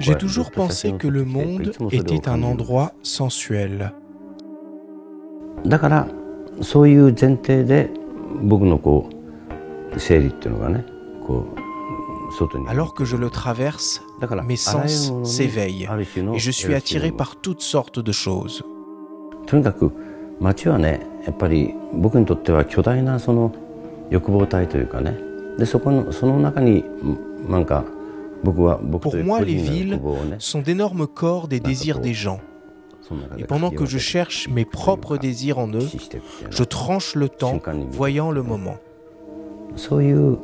J'ai toujours pensé que le monde était un endroit sensuel. Alors que je le traverse, mes sens s'éveillent et je suis attiré par toutes sortes de choses. とにかく街はねやっぱり僕にとっては巨大なその欲望体というかね でそこのその中になんか僕は僕 Pour moi, les villes sont d'énormes corps des désirs des gens. Et pendant que je cherche mes propres désirs en eux, je tranche le temps, voyant le moment. そういう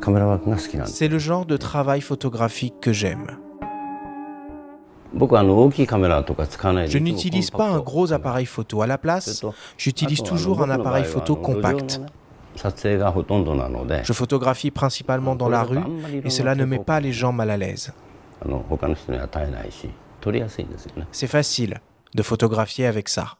カメラワークが好きなんです C'est le genre de travail photographique que j'aime. 僕はあの大きいカメラとか使わないで Je n'utilise pas un gros appareil photo. À la place, j'utilise toujours un appareil photo compact. Je photographie principalement dans la rue et cela ne met pas les gens mal à l'aise. C'est facile de photographier avec ça.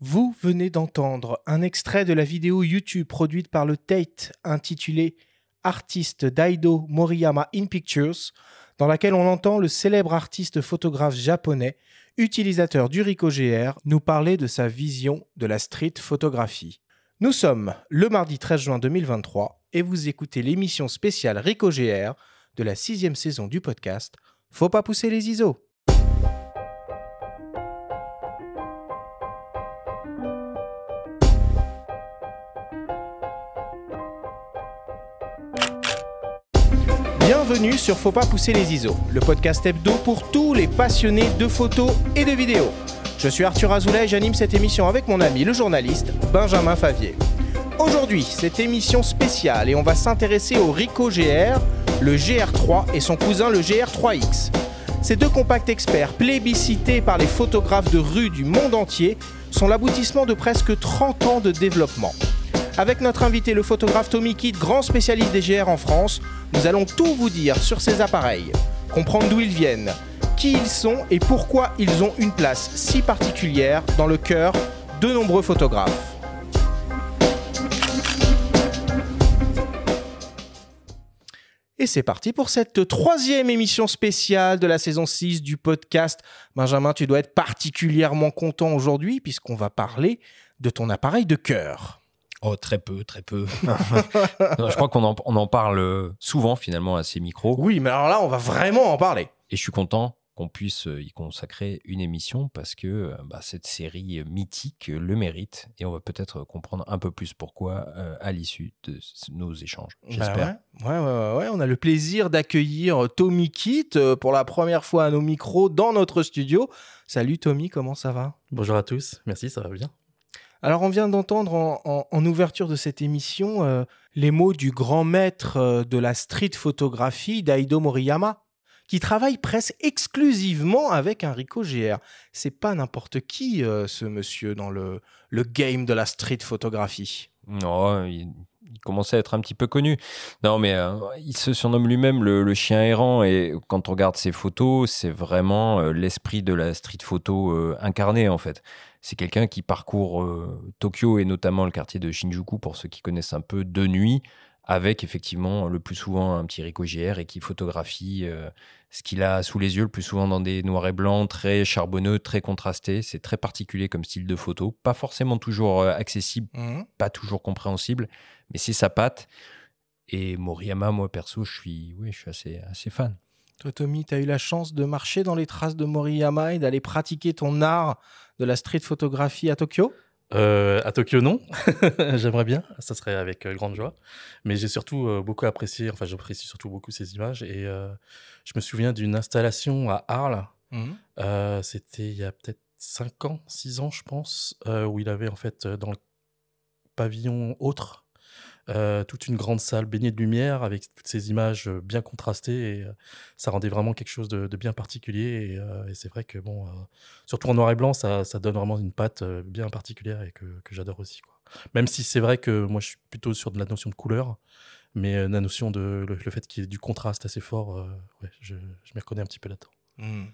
Vous venez d'entendre un extrait de la vidéo YouTube produite par le Tate intitulée Artiste Daido Moriyama in Pictures, dans laquelle on entend le célèbre artiste photographe japonais, utilisateur du RicoGR, nous parler de sa vision de la street photographie. Nous sommes le mardi 13 juin 2023 et vous écoutez l'émission spéciale Ricoh GR de la sixième saison du podcast Faut pas pousser les ISO. Bienvenue sur Faut pas pousser les ISO, le podcast hebdo pour tous les passionnés de photos et de vidéos. Je suis Arthur Azoulay et j'anime cette émission avec mon ami le journaliste Benjamin Favier. Aujourd'hui, cette émission spéciale et on va s'intéresser au Ricoh GR, le GR3 et son cousin le GR3X. Ces deux compacts experts, plébiscités par les photographes de rue du monde entier, sont l'aboutissement de presque 30 ans de développement. Avec notre invité, le photographe Tommy Kidd, grand spécialiste des GR en France, nous allons tout vous dire sur ces appareils, comprendre d'où ils viennent, qui ils sont et pourquoi ils ont une place si particulière dans le cœur de nombreux photographes. Et c'est parti pour cette troisième émission spéciale de la saison 6 du podcast. Benjamin, tu dois être particulièrement content aujourd'hui puisqu'on va parler de ton appareil de cœur. Oh, très peu, très peu. Non, je crois qu'on en, on en parle souvent finalement à ces micros. Oui, mais alors là, on va vraiment en parler. Et je suis content qu'on puisse y consacrer une émission parce que euh, bah, cette série mythique le mérite et on va peut-être comprendre un peu plus pourquoi euh, à l'issue de nos échanges. J'espère. Bah ouais. Ouais, ouais, ouais, ouais. On a le plaisir d'accueillir Tommy Kitt euh, pour la première fois à nos micros dans notre studio. Salut Tommy, comment ça va? Bonjour à tous, merci, ça va bien. Alors, on vient d'entendre en, en- en ouverture de cette émission euh, les mots du grand maître euh, de la street photographie, Daido Moriyama, qui travaille presque exclusivement avec un Ricoh GR. C'est pas n'importe qui, euh, ce monsieur, dans le, le game de la street photographie. Non, il, commençait à être un petit peu connu. Non, mais euh, il se surnomme lui-même le, chien errant et quand on regarde ses photos, c'est vraiment euh, l'esprit de la street photo euh, incarné en fait. C'est quelqu'un qui parcourt Tokyo et notamment le quartier de Shinjuku pour ceux qui connaissent un peu de nuit, avec effectivement le plus souvent un petit Ricoh GR et qui photographie euh, ce qu'il a sous les yeux, le plus souvent dans des noirs et blancs, très charbonneux, très contrastés. C'est très particulier comme style de photo, pas forcément toujours euh, accessible Mhm. pas toujours compréhensible, mais c'est sa patte. Et Moriyama, moi perso, je suis, oui, je suis assez, assez fan. Toi, Tommy, tu as eu la chance de marcher dans les traces de Moriyama et d'aller pratiquer ton art de la street photographie à Tokyo? Euh, à Tokyo, non. J'aimerais bien, ça serait avec euh, grande joie. Mais j'ai surtout euh, beaucoup apprécié, enfin j'apprécie surtout beaucoup ces images. Et euh, je me souviens d'une installation à Arles, euh, c'était il y a peut-être 5 ans, 6 ans je pense, où il avait en fait dans le pavillon autre euh, toute une grande salle baignée de lumière avec toutes ces images euh, bien contrastées et euh, ça rendait vraiment quelque chose de, bien particulier et, c'est vrai que bon surtout en noir et blanc ça, donne vraiment une patte bien particulière et que, j'adore aussi quoi même si c'est vrai que moi je suis plutôt sur de la notion de couleur mais la notion de le, fait qu'il y ait du contraste assez fort ouais, je, je m'y reconnais un petit peu là-dedans Mhm.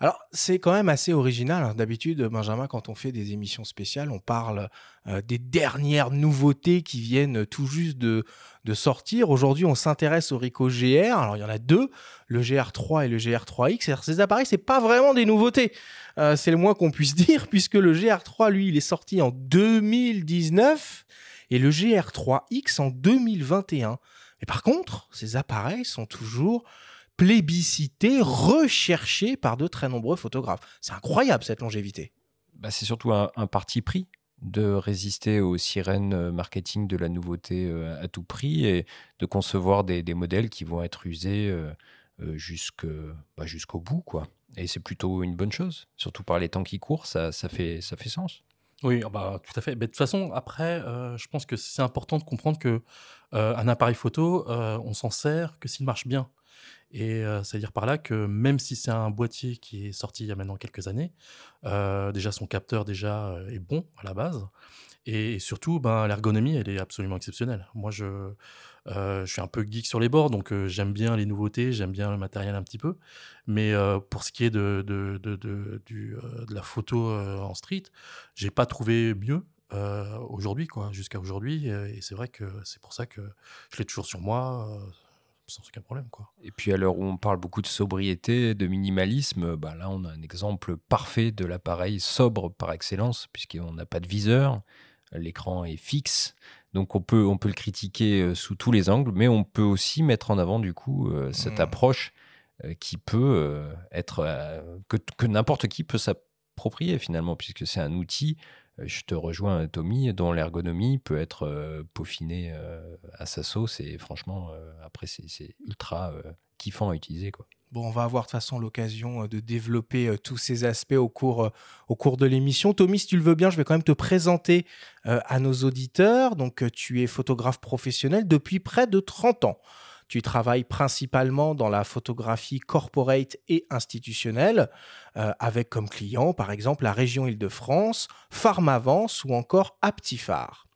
Alors, c'est quand même assez original. hein. D'habitude, Benjamin, quand on fait des émissions spéciales, on parle euh, des dernières nouveautés qui viennent tout juste de, sortir. Aujourd'hui, on s'intéresse au Ricoh GR. Alors, il y en a deux, le GR3 et le GR3X. C'est-à-dire, Ces appareils, c'est pas vraiment des nouveautés. Euh, c'est le moins qu'on puisse dire, puisque le GR3, lui, il est sorti en 2019 et le GR3X en 2021. Mais par contre, ces appareils sont toujours plébiscités, recherchés par de très nombreux photographes. C'est incroyable cette longévité. Bah, c'est surtout un, un parti pris de résister aux sirènes euh, marketing de la nouveauté euh, à tout prix et de concevoir des, des modèles qui vont être usés euh, jusque- bah, jusqu'au bout. quoi. Et c'est plutôt une bonne chose, surtout par les temps qui courent, ça, ça, fait, ça fait sens. Oui, ah bah, tout à fait. Mais de toute façon, après, euh, je pense que c'est important de comprendre que euh, un appareil photo, euh, on s'en sert que s'il marche bien. Et euh, c'est-à-dire par là que même si c'est un boîtier qui est sorti il y a maintenant quelques années, euh, déjà son capteur déjà euh, est bon à la base. Et surtout, ben, l'ergonomie, elle est absolument exceptionnelle. Moi, je, euh, je suis un peu geek sur les bords, donc j'aime bien les nouveautés, j'aime bien le matériel un petit peu. Mais pour ce qui est de, de, de, de- la photo en street, j'ai pas trouvé mieux aujourd'hui, jusqu'à aujourd'hui. Et c'est vrai que c'est pour ça que je l'ai toujours sur moi, sans aucun problème, quoi. Et puis à l'heure où on parle beaucoup de sobriété, de minimalisme, bah là on a un exemple parfait de l'appareil sobre par excellence, puisqu'on n'a pas de viseur, l'écran est fixe, donc on peut, on peut le critiquer euh, sous tous les angles, mais on peut aussi mettre en avant du coup euh, cette Mm. approche euh, qui peut être, que, que n'importe qui peut s'approprier finalement, puisque c'est un outil, je te rejoins Tommy, dont l'ergonomie peut être euh, peaufinée euh, à sa sauce, et franchement, euh, après c'est ultra euh, kiffant à utiliser. Quoi. Bon, on va avoir de toute façon l'occasion euh, de développer euh, tous ces aspects au cours, euh, au cours de l'émission. Tommy, si tu le veux bien, je vais quand même te présenter euh, à nos auditeurs. Donc, euh, tu es photographe professionnel depuis près de 30 ans. Tu travailles principalement dans la photographie corporate et institutionnelle, euh, avec comme client, par exemple, la région Île-de-France, Pharmavance ou encore Aptifar.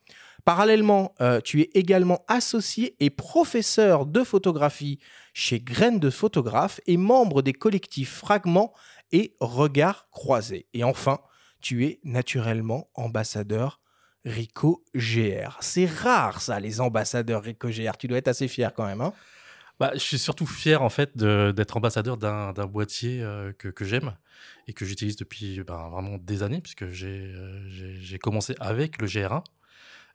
Parallèlement, euh, tu es également associé et professeur de photographie chez Graines de photographe et membre des collectifs Fragments et Regards croisés. Et enfin, tu es naturellement ambassadeur Rico GR. C'est rare ça, les ambassadeurs Rico GR. Tu dois être assez fier quand même. Hein Bah, je suis surtout fier en fait d'être ambassadeur d'un boîtier euh, que, j'aime et que j'utilise depuis ben, vraiment des années puisque j'ai euh, commencé avec le GR1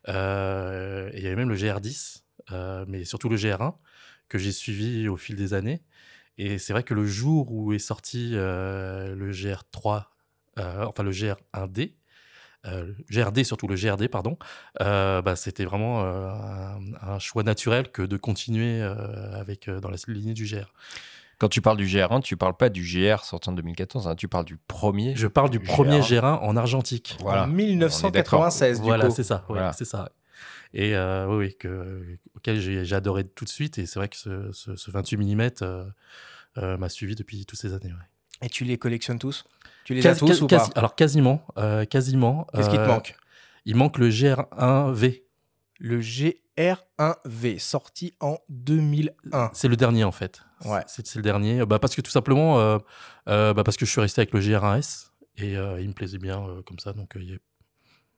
euh, il y avait même le GR10 euh, mais surtout le GR1 que j'ai suivi au fil des années et c'est vrai que le jour où est sorti le GR3 euh, enfin le GR1D euh, GRD surtout le GRD pardon euh, bah, c'était vraiment euh, un, un choix naturel que de continuer euh, avec euh, dans la lignée du GR. Quand tu parles du GR1, tu parles pas du GR sorti en 2014, hein, tu parles du premier. Je parle du GR1. premier GR1 en argentique. Voilà. En On est 1996 du Voilà, coup. c'est ça. ouais, Voilà. c'est ça. Et euh, oui, oui, que, auquel j'ai j'ai adoré tout de suite. Et c'est vrai que ce, ce- ce 28 mm euh, euh, m'a suivi depuis toutes ces années. ouais. Et tu les collectionnes tous? Tu les as tous ou pas? Alors quasiment, euh, quasiment. Qu'est-ce qui te euh, manque? Il manque le GR1V. Le GR1V, sorti en 2001. C'est le dernier en fait. Ouais. C'est le dernier. Bah, parce que tout simplement, euh, euh, bah, parce que je suis resté avec le GR1S et euh, il me plaisait bien euh, comme ça. Donc euh,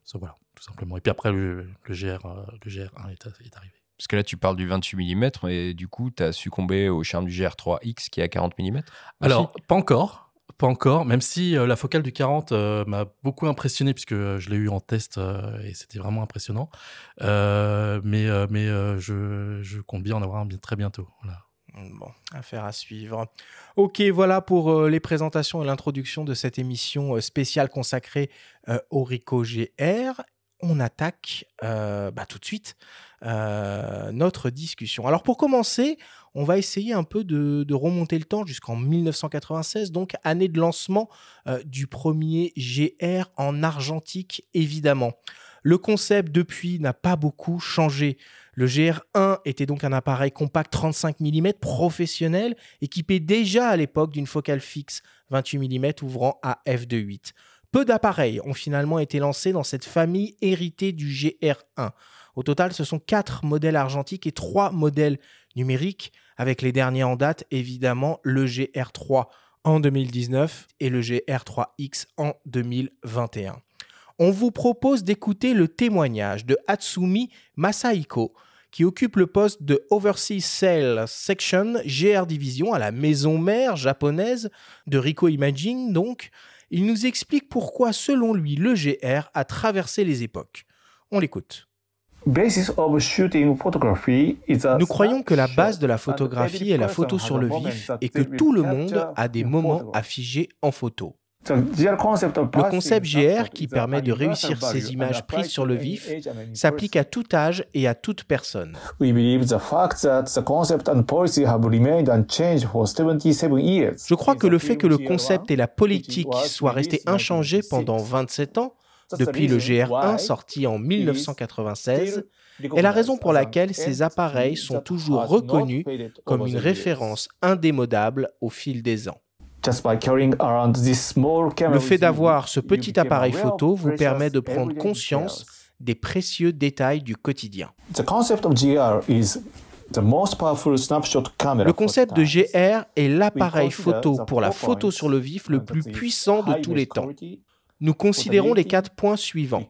ça voilà, tout simplement. Et puis après le, le GR, euh, le GR1 est, est arrivé. Parce que là, tu parles du 28 mm, et du coup, tu as succombé au charme du GR3X qui est à 40 mm. Alors pas encore. Pas encore, même si euh, la focale du 40 euh, m'a beaucoup impressionné puisque euh, je l'ai eu en test euh, et c'était vraiment impressionnant. Euh, mais euh, mais euh, je, je compte bien en avoir un bien, très bientôt. Voilà. Bon, affaire à suivre. Ok, voilà pour euh, les présentations et l'introduction de cette émission euh, spéciale consacrée euh, au Rico GR. On attaque euh, bah, tout de suite euh, notre discussion. Alors pour commencer, on va essayer un peu de, remonter le temps jusqu'en 1996, donc année de lancement euh, du premier GR en argentique, évidemment. Le concept depuis n'a pas beaucoup changé. Le GR1 était donc un appareil compact 35 mm professionnel, équipé déjà à l'époque d'une focale fixe 28 mm ouvrant à f2.8. Peu d'appareils ont finalement été lancés dans cette famille héritée du GR1. Au total, ce sont quatre modèles argentiques et trois modèles numériques, avec les derniers en date, évidemment, le GR3 en 2019 et le GR3X en 2021. On vous propose d'écouter le témoignage de Hatsumi Masaiko, qui occupe le poste de Overseas Sales Section GR Division à la maison mère japonaise de Rico Imaging donc. Il nous explique pourquoi, selon lui, le GR a traversé les époques. On l'écoute. Nous croyons que la base de la photographie est la photo sur le vif et que tout le monde a des moments à figer en photo. Le concept GR, qui permet de réussir ces images prises sur le vif, s'applique à tout âge et à toute personne. Je crois que le fait que le concept et la politique soient restés inchangés pendant 27 ans, depuis le GR1 sorti en 1996, est la raison pour laquelle ces appareils sont toujours reconnus comme une référence indémodable au fil des ans. Le fait d'avoir ce petit appareil photo vous permet de prendre conscience des précieux détails du quotidien. Le concept de GR est l'appareil photo pour la photo sur le vif le plus puissant de tous les temps. Nous considérons les quatre points suivants.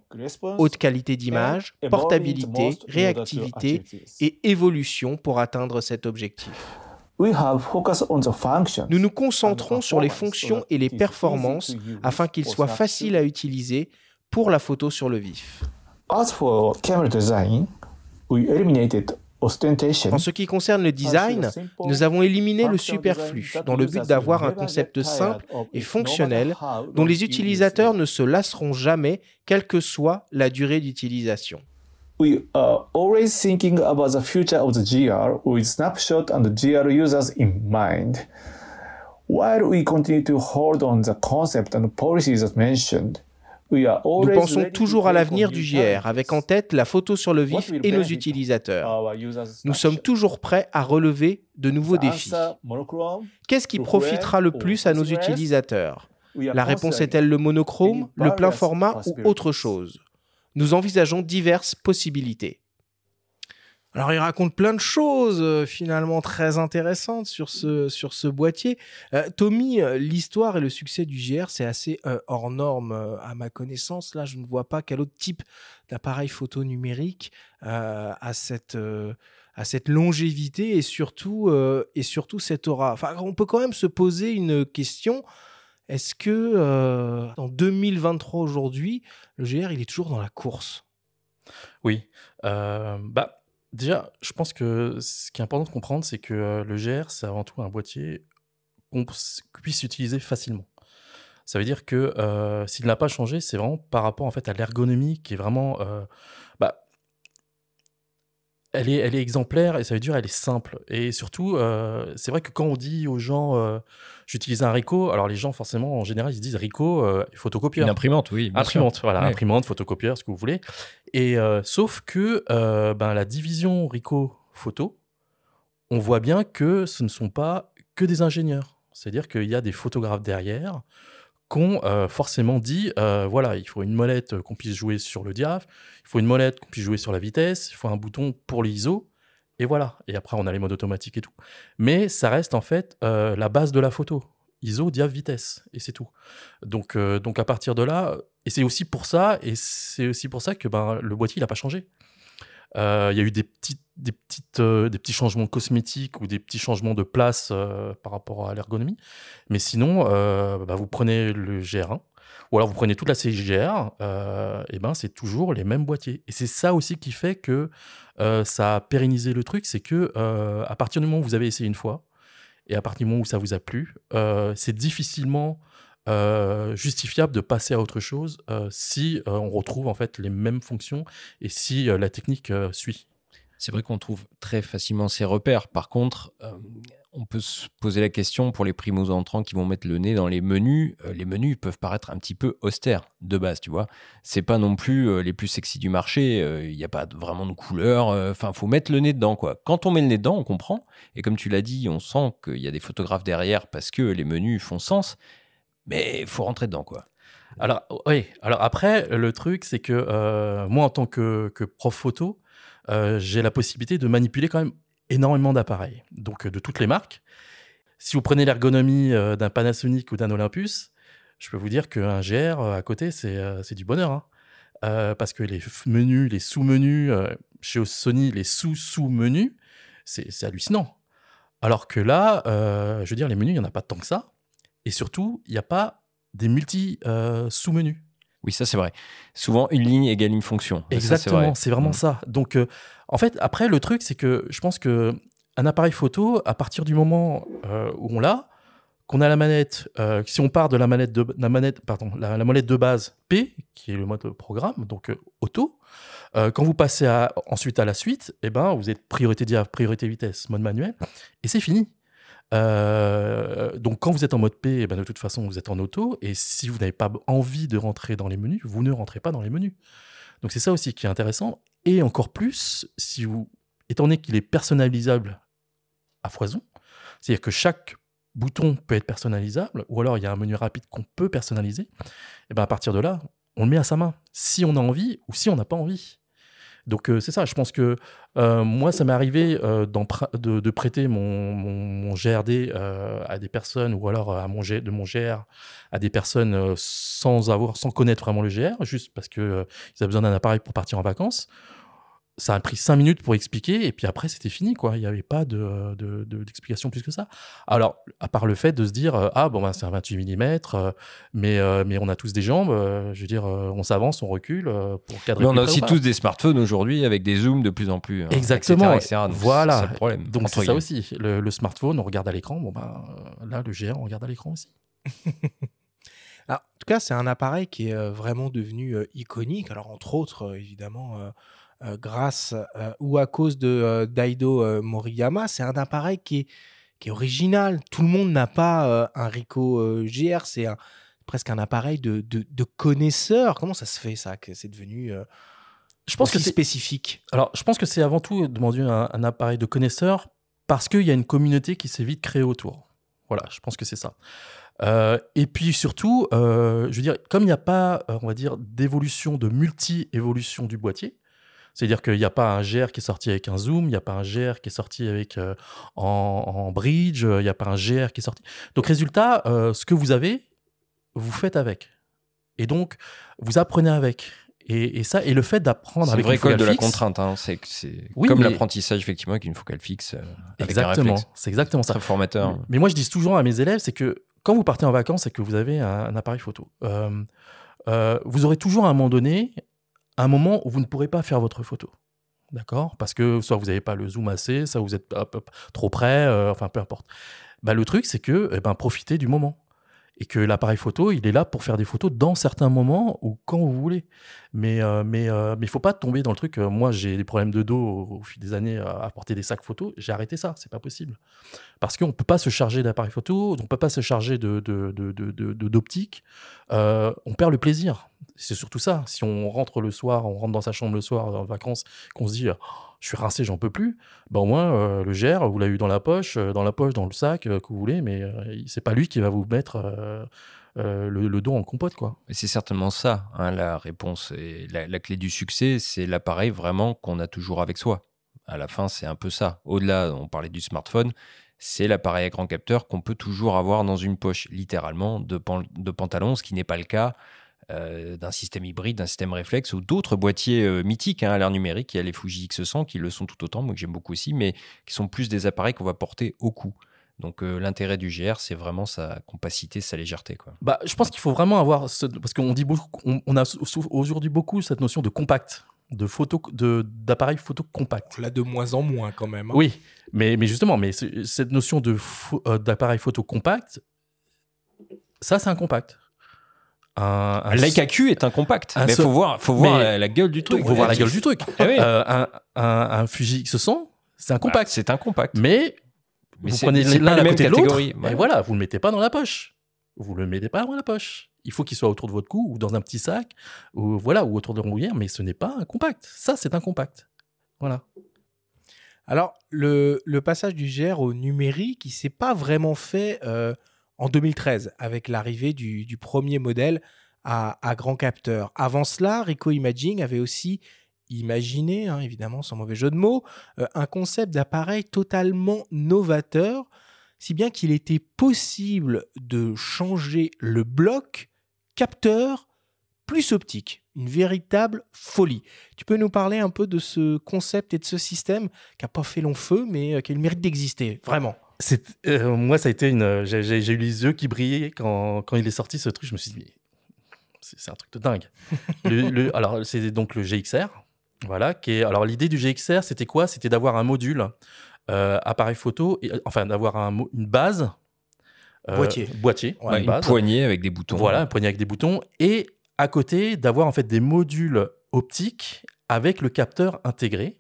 Haute qualité d'image, portabilité, réactivité et évolution pour atteindre cet objectif. Nous nous concentrons sur les fonctions et les performances afin qu'ils soient faciles à utiliser pour la photo sur le vif. En ce qui concerne le design, nous avons éliminé le superflu dans le but d'avoir un concept simple et fonctionnel dont les utilisateurs ne se lasseront jamais, quelle que soit la durée d'utilisation. we are always thinking about the future of the GR with snapshot and GR users in mind. While we continue to hold on the concept and policies as mentioned, nous pensons toujours à l'avenir du GR, avec en tête la photo sur le vif et nos utilisateurs. Nous sommes toujours prêts à relever de nouveaux défis. Qu'est-ce qui profitera le plus à nos utilisateurs La réponse est-elle le monochrome, le plein format ou autre chose? Nous envisageons diverses possibilités. Alors il raconte plein de choses euh, finalement très intéressantes sur ce, sur ce boîtier. Euh, Tommy, euh, l'histoire et le succès du GR, c'est assez hors norme à ma connaissance. Là, je ne vois pas quel autre type d'appareil photo numérique a cette à cette longévité et surtout et surtout cette aura. Enfin, on peut quand même se poser une question. Est-ce que en 2023 aujourd'hui, le GR il est toujours dans la course? Oui. Bah déjà, je pense que ce qui est important de comprendre, c'est que euh, le GR c'est avant tout un boîtier qu'on puisse utiliser facilement. Ça veut dire que s'il n'a pas changé, c'est vraiment par rapport en fait à l'ergonomie qui est vraiment bah, elle est, elle est exemplaire et ça veut dire elle est simple. Et surtout, euh, c'est vrai que quand on dit aux gens euh, j'utilise un Ricoh, alors les gens forcément en général ils se disent Ricoh, euh, photocopieur. Une imprimante, oui. Imprimante, voilà, imprimante, photocopieur, ce que vous voulez. Et sauf que ben, la division Ricoh photo, on voit bien que ce ne sont pas que des ingénieurs. C'est-à-dire qu'il y a des photographes derrière qu'on euh, forcément dit, euh, voilà, il faut une molette qu'on puisse jouer sur le diaph, il faut une molette qu'on puisse jouer sur la vitesse, il faut un bouton pour l'ISO, et voilà. Et après, on a les modes automatiques et tout. Mais ça reste en fait euh, la base de la photo. ISO, diaph, vitesse, et c'est tout. Donc, donc à partir de là, et c'est aussi pour ça, et c'est aussi pour ça que ben, le boîtier, n'a pas changé. Euh, il y a eu des, euh, petits changements cosmétiques ou des petits changements de place euh, par rapport à l'ergonomie. Mais sinon, bah, vous prenez le GR1 ou alors vous prenez toute la série GR, et ben c'est toujours les mêmes boîtiers. Et c'est ça aussi qui fait que ça a pérennisé le truc, c'est que à partir du moment où vous avez essayé une fois et à partir du moment où ça vous a plu, c'est difficilement euh, justifiable de passer à autre chose euh, si euh, on retrouve en fait les mêmes fonctions et si la technique suit. C'est vrai qu'on trouve très facilement ces repères. Par contre, on peut se poser la question pour les primos entrants qui vont mettre le nez dans les menus. les menus peuvent paraître un petit peu austères de base, tu vois. C'est pas non plus les plus sexy du marché. Il n'y a pas vraiment de couleur. Enfin, faut mettre le nez dedans, quoi. Quand on met le nez dedans, on comprend. Et comme tu l'as dit, on sent qu'il y a des photographes derrière parce que les menus font sens mais faut rentrer dedans, quoi. Alors, oui. Alors après, le truc, c'est que euh, moi, en tant que, prof photo, euh, j'ai la possibilité de manipuler quand même énormément d'appareils, donc de toutes les marques. Si vous prenez l'ergonomie euh, d'un Panasonic ou d'un Olympus, je peux vous dire qu'un GR euh, à côté, c'est euh, du bonheur. hein. Euh, parce que les menus, les sous-menus, euh, chez Sony, les sous-sous-menus, c'est c'est hallucinant. Alors que là, je veux dire, les menus, il n'y en a pas tant que ça. Et surtout, il n'y a pas des multi-sous-menus. Oui, ça c'est vrai. Souvent, une ligne égale une fonction. Exactement, vrai. c'est vraiment Mm. ça. Donc, euh, en fait, après, le truc, c'est que je pense que un appareil photo, à partir du moment euh, où on l'a, qu'on a la manette, euh, si on part de la manette de, la manette, pardon, la, la molette de base P, qui est le mode programme, donc auto, quand vous passez à- ensuite à la suite, eh ben, vous êtes priorité dia, priorité vitesse, mode manuel, et c'est fini. Euh, donc quand vous êtes en mode P, eh ben, de toute façon vous êtes en auto, et si vous n'avez pas envie de rentrer dans les menus, vous ne rentrez pas dans les menus. Donc c'est ça aussi qui est intéressant, et encore plus si vous, étant donné qu'il est personnalisable à foison, c'est-à-dire que chaque bouton peut être personnalisable, ou alors il y a un menu rapide qu'on peut personnaliser, et ben à partir de là, on le met à sa main, si on a envie ou si on n'a pas envie. Donc euh, c'est ça, je pense que euh, moi ça m'est arrivé euh, de, prêter mon, GRD à des personnes ou alors à mon de mon GR à des personnes sans avoir sans connaître vraiment le GR, juste parce que euh, ils avaient besoin d'un appareil pour partir en vacances. Ça a pris cinq minutes pour expliquer et puis après c'était fini quoi. Il n'y avait pas de, de- de- d'explication plus que ça. Alors à part le fait de se dire euh, ah bon bah, c'est un 28 mm mais euh, mais on a tous des jambes. euh, je veux dire euh, on s'avance, on recule euh, pour cadrer. Mais on a aussi tous des smartphones aujourd'hui avec des zooms de plus en plus. hein, Exactement. etc., etc. Donc, Voilà. Le problème. Donc c'est ça aussi. Le, le smartphone, on regarde à l'écran. Bon bah euh, là, le GR, on regarde à l'écran aussi. Alors, en tout cas, c'est un appareil qui est euh, vraiment devenu euh, iconique. Alors, entre autres, euh, évidemment, euh, grâce euh, ou à cause de euh, Daido Moriyama, c'est un appareil qui est, qui est original. Tout le monde n'a pas un Ricoh GR. C'est presque un appareil de, de, de connaisseur. Comment ça se fait, ça, que c'est devenu Je pense que c'est spécifique? Alors je pense que c'est avant tout demander un, un appareil de connaisseur parce qu'il y a une communauté qui s'est vite créée autour. Voilà, je pense que c'est ça. Euh, et puis surtout, euh, je veux dire, comme il n'y a pas, on va dire, d'évolution, de multi-évolution du boîtier, c'est-à-dire qu'il n'y a pas un GR qui est sorti avec un zoom, il n'y a pas un GR qui est sorti avec euh, en, en bridge, il n'y a pas un GR qui est sorti. Donc résultat, euh, ce que vous avez, vous faites avec. Et donc, vous apprenez avec. Et, et ça, et le fait d'apprendre C'est avec vrai une focale de la fixe- contrainte. hein. C'est c'est Oui, comme mais- l'apprentissage effectivement avec une focale fixe. euh, Exactement, c'est exactement ça. Très formateur. Mais moi, je dis toujours à mes élèves, c'est que quand vous partez en vacances et que vous avez un, un appareil photo, vous aurez toujours à un moment donné un moment où vous ne pourrez pas faire votre photo. D'accord? Parce que soit vous n'avez pas le zoom assez, soit vous êtes trop près, euh, enfin peu importe. Bah, le truc, c'est que eh ben, profitez du moment. Et que l'appareil photo, il est là pour faire des photos dans certains moments ou quand vous voulez. Mais euh, mais euh, mais il faut pas tomber dans le truc. euh, moi, j'ai des problèmes de dos au, fil des années à, porter des sacs photos. J'ai arrêté ça. C'est pas possible parce qu'on peut pas se charger d'appareil photo, on peut pas se charger de de- de- de- de- d'optique. Euh, on perd le plaisir. C'est surtout ça. Si on rentre le soir, on rentre dans sa chambre le soir en vacances, qu'on se dit je suis rincé, j'en peux plus. Ben au moins euh, le GR, vous l'avez eu dans la poche, euh, dans la poche, dans le sac euh, que vous voulez, mais c'est pas lui qui va vous mettre le, le dos en compote quoi. C'est certainement ça, hein, la réponse. Et la, clé du succès, c'est l'appareil vraiment qu'on a toujours avec soi. À la fin, c'est un peu ça. Au-delà, on parlait du smartphone, c'est l'appareil à grand capteur qu'on peut toujours avoir dans une poche, littéralement, de, de pantalon, ce qui n'est pas le cas euh, d'un système hybride, d'un système réflexe ou d'autres boîtiers euh, mythiques hein, à l'ère numérique. Il y a les Fuji X100 qui le sont tout autant, moi que j'aime beaucoup aussi, mais qui sont plus des appareils qu'on va porter au cou. Donc euh, l'intérêt du GR, c'est vraiment sa compacité, sa légèreté. Quoi. Bah, je pense qu'il faut vraiment avoir ce- parce qu'on dit beaucoup, on, on a aujourd'hui beaucoup cette notion de compact, de photo, de d'appareil photo compact. Là, de moins en moins, quand même. hein. Oui, mais, mais justement, mais ce- cette notion de euh, d'appareil photo compact, ça c'est un compact. Un, Un Leica Q est un compact. un mais faut voir, faut voir Mais- la, la gueule du truc. Il faut voir la gueule du truc. Ah oui. Euh, un, un, un Fuji X100, c'est un compact. c'est un compact. mais, Mais vous prenez l'un la à même côté de l'autre, catégorie. et Voilà. vous le mettez pas dans la poche. Vous le mettez pas dans la poche. Il faut qu'il soit autour de votre cou ou dans un petit sac ou voilà ou autour de l'ombrière, mais ce n'est pas un compact. Ça, c'est un compact. Voilà. Alors, le, le passage du GR au numérique, il s'est pas vraiment fait euh, en 2013 avec l'arrivée du, premier modèle à, à grand capteur. Avant cela, Ricoh Imaging avait aussi imaginé, hein, évidemment sans mauvais jeu de mots, euh, un concept d'appareil totalement novateur. si bien qu'il était possible de changer le bloc capteur plus optique. Une véritable folie. Tu peux nous parler un peu de ce concept et de ce système qui n'a pas fait long feu, mais euh, qui a le mérite d'exister, vraiment? Euh, moi, ça a été une. J'ai eu les yeux qui brillaient quand, quand il est sorti ce truc. Je me suis dit, c'est un truc de dingue. le, alors, c'est donc le GXR. Voilà. Qui est, alors, l'idée du GXR, c'était quoi? C'était d'avoir un module euh, appareil photo, et, enfin, d'avoir un, une base. boîtier. Boîtier. une, une poignée avec des boutons. Voilà, une poignée avec des boutons. Et à côté d'avoir en fait des modules optiques avec le capteur intégré.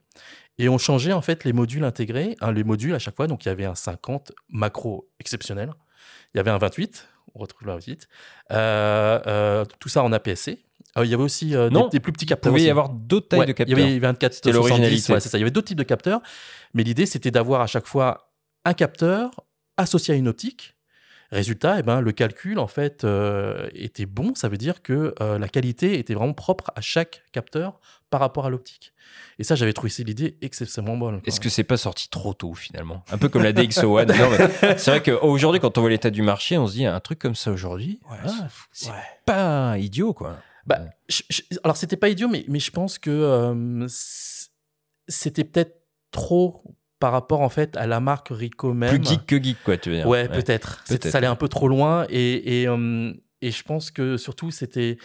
Et on changeait en fait les modules intégrés, hein, les modules à chaque fois. Donc il y avait un 50 macro exceptionnel, il y avait un 28, on retrouve le 28, euh, euh, tout ça en APS-C. Euh, il y avait aussi des, plus petits capteurs. Il pouvait y avoir d'autres tailles de capteurs. Il y avait 24, c'était l'originalité. Ouais, ça. Il y avait d'autres types de capteurs, mais l'idée c'était d'avoir à chaque fois un capteur associé à une optique Résultat, eh ben, le calcul en fait euh, était bon. Ça veut dire que euh, la qualité était vraiment propre à chaque capteur par rapport à l'optique. Et ça, j'avais trouvé l'idée exceptionnellement bonne. Est-ce que c'est pas sorti trop tôt finalement? Un peu comme la DxO One. c'est vrai qu'aujourd'hui, quand on voit l'état du marché, on se dit un truc comme ça aujourd'hui, ah, c'est pas idiot quoi. Bah, alors c'était pas idiot, mais, mais je pense que euh, c'était peut-être trop par rapport en fait à la marque Rico même. Plus geek que geek, quoi, tu veux dire. Ouais, peut-être. ça allait un peu trop loin et, et, euh, et je pense que surtout c'était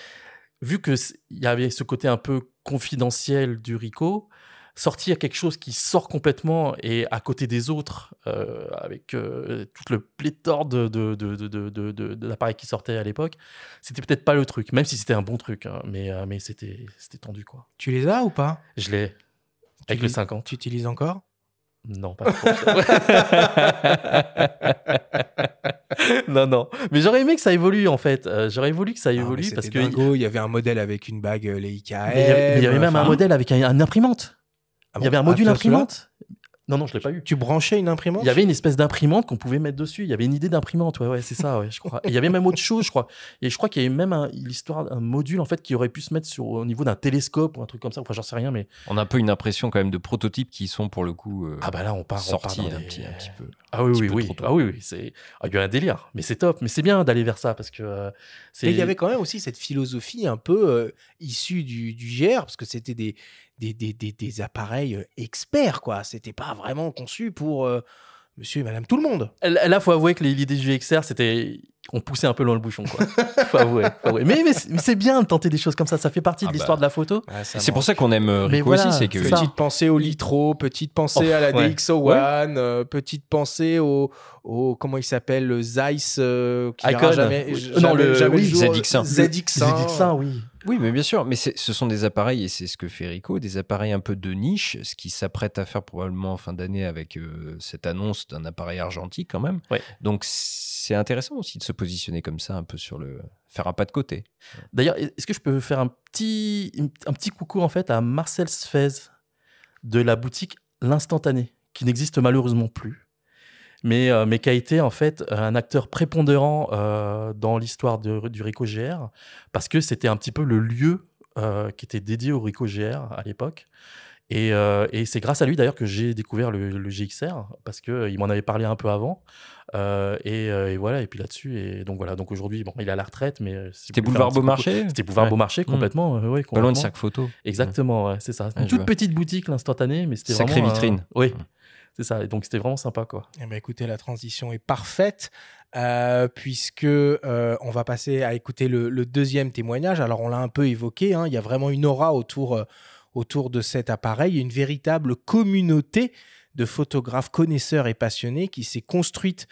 vu que il y avait ce côté un peu confidentiel du Rico, sortir quelque chose qui sort complètement et à côté des autres, euh, avec euh, tout le pléthore de, de, de, d'appareils qui sortaient à l'époque, c'était peut-être pas le truc, même si c'était un bon truc, hein, mais, mais c'était, c'était tendu. quoi. Tu les as ou pas? Je l'ai. Avec le 50. Tu utilises encore? Non, pas trop. non, non. Mais j'aurais aimé que ça évolue, en fait. Euh, j'aurais voulu que ça évolue parce que. Il y avait un modèle avec une bague euh, les Mais il y avait, même un modèle avec un, imprimante. Ah il y avait un module imprimante. Non, non, je l'ai pas eu. Tu branchais une imprimante? Il y avait une espèce d'imprimante qu'on pouvait mettre dessus. Il y avait une idée d'imprimante, ouais, ouais, c'est ça, ouais, je crois. il y avait même autre chose, je crois. Et je crois qu'il y avait même l'histoire d'un module en fait qui aurait pu se mettre sur au niveau d'un télescope ou un truc comme ça. Enfin, j'en sais rien, mais on a un peu une impression quand même de prototypes qui sont pour le coup. Euh, ah bah là, on part sortis un, petit, un, petit, peu. Ah oui, oui, oui. Ah oui, oui. C'est ah, il y a un délire, mais c'est top. Mais c'est bien d'aller vers ça parce que euh, c'est. Il y avait quand même aussi cette philosophie un peu euh, issue du, du GR parce que c'était des des, des, des, appareils experts, quoi. C'était pas vraiment conçu pour monsieur et madame tout le monde. Là, faut avouer que l'idée du XR, c'était. On poussait un peu loin le bouchon, quoi. faut avouer. Mais, mais, c'est bien de tenter des choses comme ça. Ça fait partie de ah l'histoire bah. de la photo. c'est pour ça qu'on aime Rico aussi. C'est que... Petite pensée au Litro, petite pensée à la DxO1, petite pensée au, au. Comment il s'appelle Le Zeiss. qui Icon. Jamais, non, le jamais ZX1. ZX1. ZX1, oui. Oui, mais bien sûr, mais ce sont des appareils, et c'est ce que fait Rico, des appareils un peu de niche, ce qui s'apprête à faire probablement en fin d'année avec euh, cette annonce d'un appareil argentique quand même. Donc c'est intéressant aussi de se positionner comme ça, un peu sur le... faire un pas de côté. D'ailleurs, est-ce que je peux faire un petit, un petit coucou en fait à Marcel Sfez de la boutique L'Instantané, qui n'existe malheureusement plus mais, euh, mais qui a été en fait un acteur prépondérant euh, dans l'histoire du Rico GR, parce que c'était un petit peu le lieu euh, qui était dédié au Rico GR à l'époque. Et, et c'est grâce à lui d'ailleurs que j'ai découvert le, le, GXR, parce qu'il m'en avait parlé un peu avant. Et, et, voilà, et puis là-dessus, et donc voilà, donc aujourd'hui, bon, il est à la retraite, mais. C'était Boulevard Beaumarchais C'était Boulevard Beaumarchais, mmh. complètement. Mmh. Pas loin de sac photo. Exactement, c'est ça. Une toute petite boutique, l'instantané, mais c'était vraiment. Sacrée vitrine. Oui. Mmh. C'est ça. Et donc, c'était vraiment sympa, quoi. Eh ben, écoutez, la transition est parfaite. Euh, puisque euh, on va passer à écouter le, deuxième témoignage. Alors on l'a un peu évoqué, hein. il y a vraiment une aura autour, euh, autour de cet appareil, une véritable communauté de photographes connaisseurs et passionnés qui s'est construite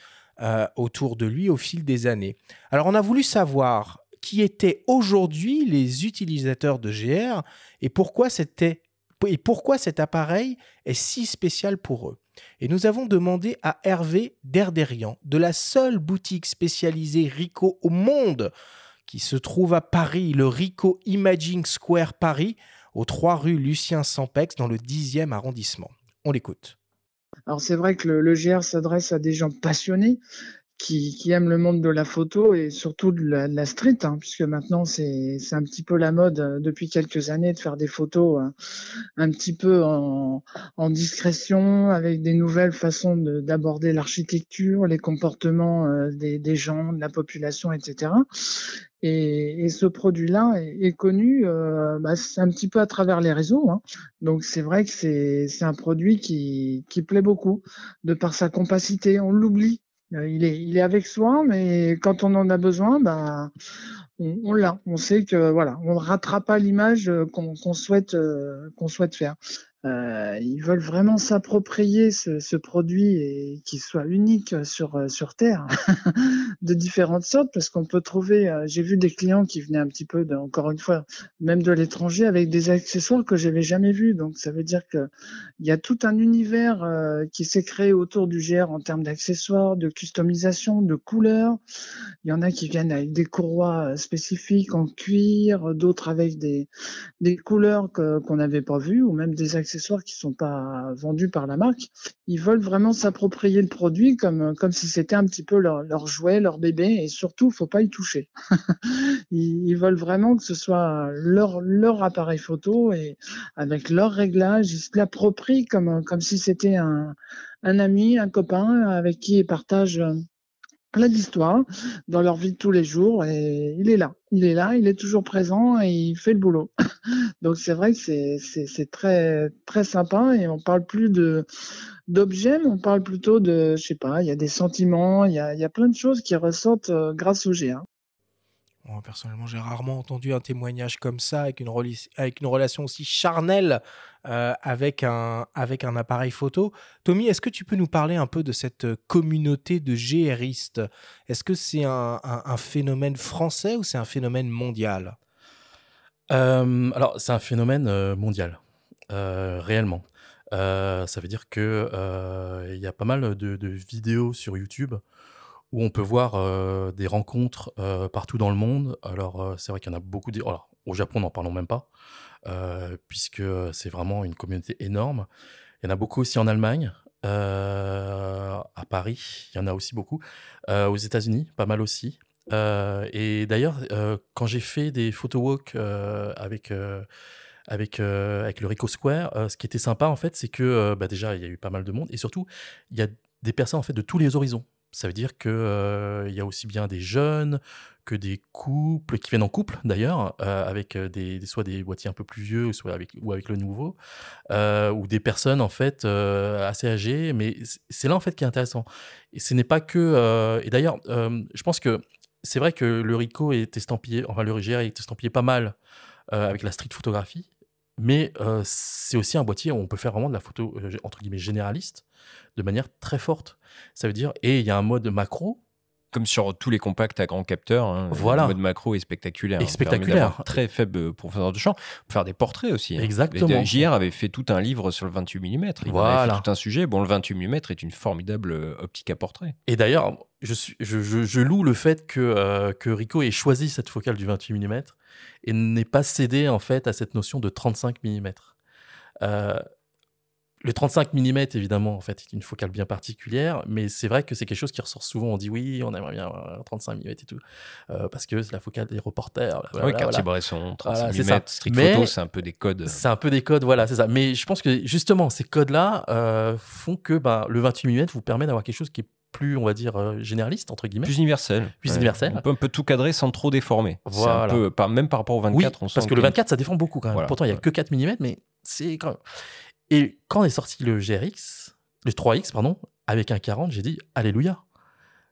autour de lui au fil des années. Alors on a voulu savoir qui étaient aujourd'hui les utilisateurs de GR et pourquoi et pourquoi cet appareil est si spécial pour eux. Et nous avons demandé à Hervé Derderian, de la seule boutique spécialisée Rico au monde, qui se trouve à Paris, le Rico Imaging Square Paris, aux 3 rue Lucien Sampex, dans le 10e arrondissement. On l'écoute. Alors c'est vrai que le, GR s'adresse à des gens passionnés qui, qui aiment le monde de la photo et surtout de la, street, hein, puisque maintenant c'est un petit peu la mode euh, depuis quelques années de faire des photos euh, un petit peu en, en discrétion, avec des nouvelles façons de- d'aborder l'architecture, les comportements euh, des, des gens, de la population, etc. Et, et ce produit-là est, connu bah, un petit peu à travers les réseaux. hein. Donc c'est vrai que c'est un produit qui, qui plaît beaucoup de par sa compacité. On l'oublie. Euh, Il est, avec soi, mais quand on en a besoin, bah, on, l'a. On sait que voilà, on ne ratera pas l'image euh, qu'on qu'on souhaite, euh, qu'on souhaite faire. Euh, ils veulent vraiment s'approprier ce, produit et qu'il soit unique sur, euh, sur Terre, de différentes sortes, parce qu'on peut trouver, euh, j'ai vu des clients qui venaient un petit peu, encore une fois, même de l'étranger, avec des accessoires que j'avais jamais vus. Donc ça veut dire que il y a tout un univers euh, qui s'est créé autour du GR en termes d'accessoires, de customisation, de couleurs. Il y en a qui viennent avec des courroies euh, spécifiques en cuir, d'autres avec des, couleurs qu'on n'avait pas vues, ou même des accessoires qui sont pas vendus par la marque. Ils veulent vraiment s'approprier le produit comme, comme si c'était un petit peu leur, leur jouet, leur bébé, et surtout, faut pas y toucher. ils, veulent vraiment que ce soit leur, leur appareil photo et avec leurs réglages, ils se l'approprient comme, comme si c'était un, un ami, un copain avec qui ils partagent euh, plein d'histoires dans leur vie de tous les jours et il est là. Il est là, il est toujours présent et il fait le boulot. Donc c'est vrai que c'est très très sympa et on parle plus de d'objets, mais on parle plutôt de je sais pas, il y a des sentiments, il y a il y a plein de choses qui ressortent euh, grâce au GA. Moi, personnellement, j'ai rarement entendu un témoignage comme ça, avec une, relation aussi charnelle euh, avec, un, appareil photo. Tommy, est-ce que tu peux nous parler un peu de cette communauté de GRistes Est-ce que c'est un, phénomène français ou c'est un phénomène mondial? Euh, alors, c'est un phénomène euh, mondial, réellement. Ça veut dire euh, il y a pas mal de vidéos sur YouTube où on peut voir euh, des rencontres euh, partout dans le monde. Alors, euh, c'est vrai qu'il y en a beaucoup. au Japon, n'en parlons même pas, puisque c'est vraiment une communauté énorme. Il y en a beaucoup aussi en Allemagne, à Paris, il y en a aussi beaucoup. Aux États-Unis, pas mal aussi. Et d'ailleurs, quand j'ai fait des photo walks avec, avec, avec le Rico Square, ce qui était sympa en fait, c'est que bah, déjà il y a eu pas mal de monde et surtout il y a des personnes en fait de tous les horizons. Ça veut dire que euh, y a aussi bien des jeunes que des couples qui viennent en couple d'ailleurs, avec des, soit des boîtiers un peu plus vieux, soit avec ou avec le nouveau, ou des personnes en fait assez âgées. Mais c'est là en fait qui est intéressant. Et ce n'est pas que. et d'ailleurs, je pense que c'est vrai que le Rico est estampillé, enfin le RGR est estampillé pas mal avec la street photographie, mais euh, c'est aussi un boîtier où on peut faire vraiment de la photo euh, entre guillemets généraliste de manière très forte. Ça veut dire et il y a un mode macro Comme sur tous les compacts à grand capteur, hein, Voilà. le mode macro est spectaculaire. Et hein, permet spectaculaire. Très faible profondeur de champ. Faire des portraits aussi. hein. Exactement. Et, euh, JR avait fait tout un livre sur le 28 mm. Il en avait Voilà. fait tout un sujet. Bon, le 28 mm est une formidable euh, optique à portrait. Et d'ailleurs, je, suis, je, je- je loue le fait que, euh, que Ricoh ait choisi cette focale du 28 mm et n'ait pas cédé en fait à cette notion de 35 mm. Euh, le 35 mm, évidemment, en fait, est une focale bien particulière, mais c'est vrai que c'est quelque chose qui ressort souvent. On dit oui, on aimerait bien avoir un 35 mm et tout, euh, parce que c'est la focale des reporters. oui, voilà. Bresson, 36 Voilà, c'est mm, ça. street Mais- photo, c'est un peu des codes. C'est un peu des codes, voilà, c'est ça. Mais je pense que justement, ces codes-là euh, font que bah, le 28 mm vous permet d'avoir quelque chose qui est plus, on va dire, euh, généraliste, entre guillemets. Plus universel. Plus universel. On peut un peu tout cadrer sans trop déformer. Voilà. Un peu, par, même par rapport au 24, Oui, on parce que le qu'il y a 24, ça défend beaucoup quand même. Voilà, Pourtant, il n'y a ouais. que 4 mm, mais c'est quand même. Et quand est sorti le GRX, le 3X, pardon, avec un 40, j'ai dit Alléluia.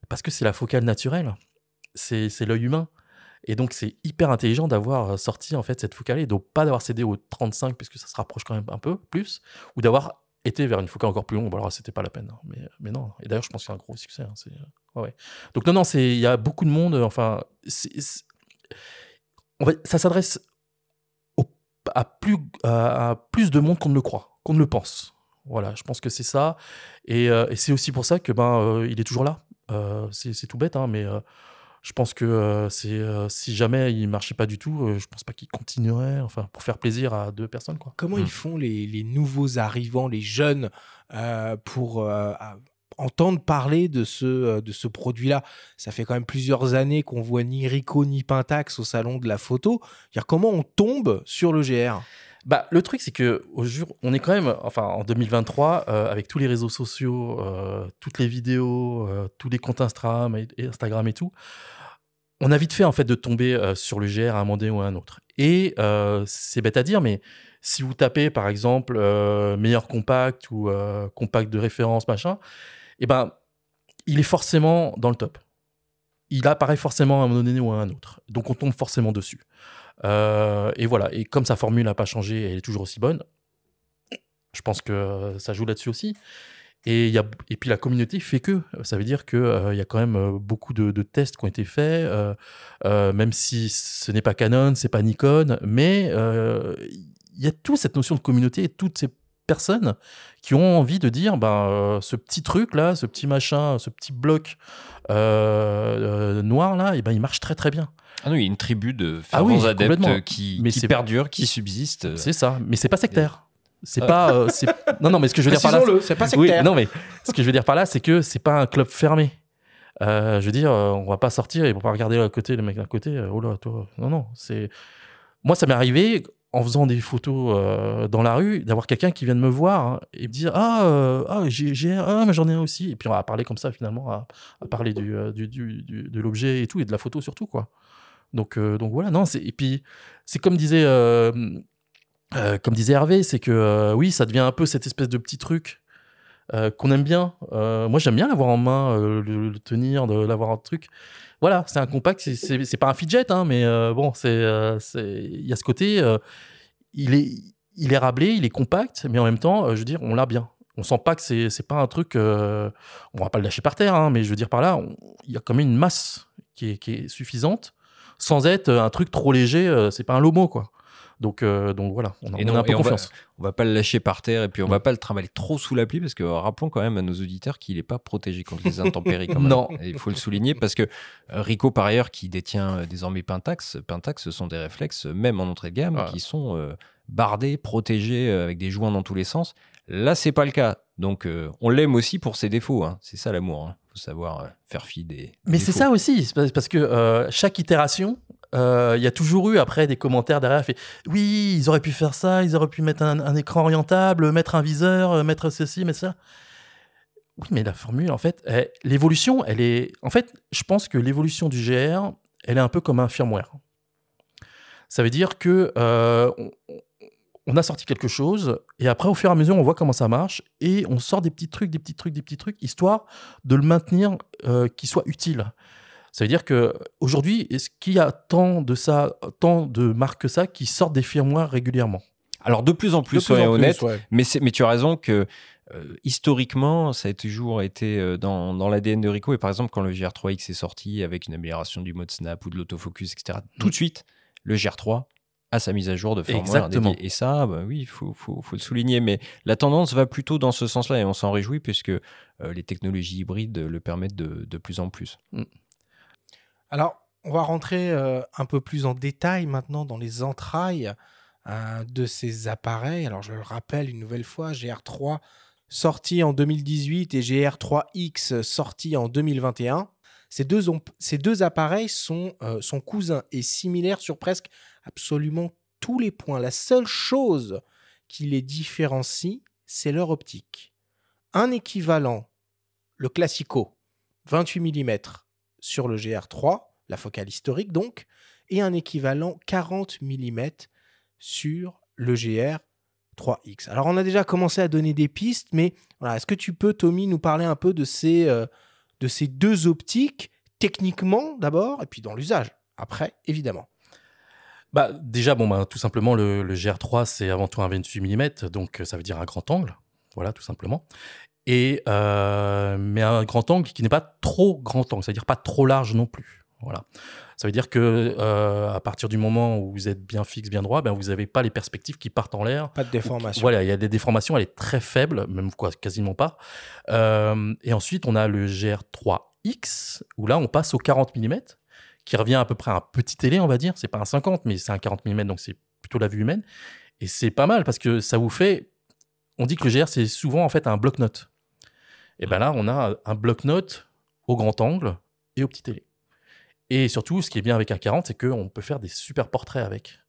Parce que c'est la focale naturelle. C'est l'œil humain. Et donc, c'est hyper intelligent d'avoir sorti en fait cette focale et donc pas d'avoir cédé au 35, puisque ça se rapproche quand même un peu plus, ou d'avoir été vers une focale encore plus longue. Bon, alors, c'était pas la peine. hein. Mais, mais non. Et d'ailleurs, je pense que c'est un gros succès. hein. Donc, non, non, il y a beaucoup de monde. Enfin, ça s'adresse à plus, à plus de monde qu'on ne le croit, qu'on ne le pense. Voilà, je pense que c'est ça. Et, euh, et c'est aussi pour ça que ben, euh, il est toujours là. Euh, c'est tout bête, hein, mais euh, je pense que euh, c'est euh, si jamais il marchait pas du tout, euh, je pense pas qu'il continuerait. Enfin, pour faire plaisir à deux personnes, quoi. Comment Hmm. ils font les, les nouveaux arrivants, les jeunes, euh, pour euh, entendre parler de ce, de ce produit-là? Ça fait quand même plusieurs années qu'on voit ni Rico ni Pentax au salon de la photo. comment on tombe sur le GR bah, le truc, c'est que au jour, on est quand même, enfin, en 2023, euh, avec tous les réseaux sociaux, euh, toutes les vidéos, tous les comptes Instagram et, Instagram et tout, on a vite fait en fait de tomber sur le GR à un moment donné ou à un autre. Et c'est bête à dire, mais si vous tapez par exemple meilleur compact ou compact de référence machin, eh ben, il est forcément dans le top. Il apparaît forcément à un moment donné ou à un autre. Donc on tombe forcément dessus. Euh, et voilà. Et comme sa formule n'a pas changé, elle est toujours aussi bonne. Je pense que ça joue là-dessus aussi. Et, puis la communauté fait que. Ça veut dire qu'il euh, il y a quand même euh, beaucoup de, tests qui ont été faits, même si ce n'est pas Canon, c'est pas Nikon, mais il y a toute cette notion de communauté et toutes ces personnes qui ont envie de dire ben, euh, ce petit truc là, ce petit machin, ce petit bloc euh, euh, noir là, et eh ben, il marche très très bien. Ah non, il y a une tribu de ah fervents adeptes qui, qui perdure, qui subsiste. C'est ça, mais c'est pas sectaire. C'est pas. non, non, mais ce que je veux dire par là. C'est pas sectaire. non, mais ce que je veux dire par là, c'est que c'est pas un club fermé. je veux dire, on va pas sortir et on va pas regarder à côté, le mec à côté. Oh là, toi. Non, non. C'est. Moi, ça m'est arrivé en faisant des photos euh, dans la rue, d'avoir quelqu'un qui vient de me voir et me dire ah, euh, ah j'ai ah, mais j'en ai un aussi. Et puis on va parler comme ça finalement à, parler euh, du, du, du, de l'objet et tout et de la photo surtout quoi. Donc donc voilà non et puis c'est comme disait comme disait Hervé c'est que oui ça devient un peu cette espèce de petit truc qu'on aime bien. Moi j'aime bien l'avoir en main le, tenir de l'avoir un truc voilà, c'est un compact, c'est pas un fidget, hein, mais euh, bon, euh, c'est il y a ce côté, euh, il est il est rablé, il est compact, mais en même temps, je veux dire, on l'a bien. On sent pas que c'est pas un truc, on va pas le lâcher par terre, hein, mais je veux dire par là, il y a quand même une masse qui est, qui est suffisante, sans être un truc trop léger. c'est pas un lomo quoi. Donc, euh, donc voilà, on, a un peu confiance. On va, va, pas le lâcher par terre et puis on va pas le travailler trop sous la pluie parce que rappelons quand même à nos auditeurs qu'il n'est pas protégé contre les intempéries. non. il faut le souligner parce que euh, Rico, par ailleurs, qui détient euh, désormais Pentax, Pentax, ce sont des réflexes, même en entrée de gamme, qui sont bardés, protégés avec des joints dans tous les sens. Là, c'est pas le cas. Donc, on l'aime aussi pour ses défauts. Hein. C'est ça l'amour. Il hein. faut savoir faire fi des. Mais c'est ça aussi, parce que chaque itération, euh, il y a toujours eu après des commentaires derrière fait oui ils auraient pu faire ça ils auraient pu mettre un, écran orientable mettre un viseur euh, mettre ceci mettre ça oui mais la formule en fait l'évolution elle est en fait je pense que l'évolution du GR elle est un peu comme un firmware. Ça veut dire que euh, on, a sorti quelque chose et après au fur et à mesure on voit comment ça marche et on sort des petits trucs des petits trucs des petits trucs histoire de le maintenir qu'il soit utile ça veut dire que aujourd'hui, est-ce qu'il y a tant de ça, tant de marques que ça qui sortent des firmware régulièrement? Alors de plus en plus, soyons honnêtes. Mais, mais tu as raison que euh, historiquement, ça a toujours été euh, dans, dans l'ADN de Ricoh. Et par exemple, quand le GR3X est sorti avec une amélioration du mode snap ou de l'autofocus, etc., tout de suite, le GR3 a sa mise à jour de firmware Exactement. Et ça, bah oui, il faut, faut, faut, le souligner. Mais la tendance va plutôt dans ce sens-là et on s'en réjouit puisque euh, les technologies hybrides le permettent de, de plus en plus. Mm. Alors, on va rentrer euh, un peu plus en détail maintenant dans les entrailles euh, de ces appareils. Alors, je le rappelle une nouvelle fois, GR3 sorti en 2018 et GR3X sorti en 2021. Ces deux, appareils sont, euh, sont cousins et similaires sur presque absolument tous les points. La seule chose qui les différencie, c'est leur optique. Un équivalent, le Classico, 28 mm, sur le GR3, la focale historique donc, et un équivalent 40 mm sur le GR 3X. Alors on a déjà commencé à donner des pistes, mais voilà, est-ce que tu peux, Tommy, nous parler un peu de ces, euh, de ces deux optiques, techniquement d'abord, et puis dans l'usage, après, évidemment? Bah, déjà, bon, bah, tout simplement, le, le GR3, c'est avant tout un 28 mm, donc ça veut dire un grand angle. Voilà, tout simplement et euh, mais un grand angle qui n'est pas trop grand angle, c'est-à-dire pas trop large non plus. Voilà. Ça veut dire que euh, à partir du moment où vous êtes bien fixe, bien droit, ben vous n'avez pas les perspectives qui partent en l'air. Pas de déformation. voilà, il y a des déformations, elle est très faible, même quoi, quasiment pas. Euh, et ensuite, on a le GR3X où là, on passe au 40 mm, qui revient à peu près à un petit télé, on va dire. C'est pas un 50, mais c'est un 40 mm, donc c'est plutôt la vue humaine. Et c'est pas mal parce que ça vous fait. On dit que le GR c'est souvent en fait un bloc-notes. Et ben là, on a un bloc-notes au grand angle et au petit télé. Et surtout, ce qui est bien avec un 40, c'est qu'on peut faire des super portraits avec.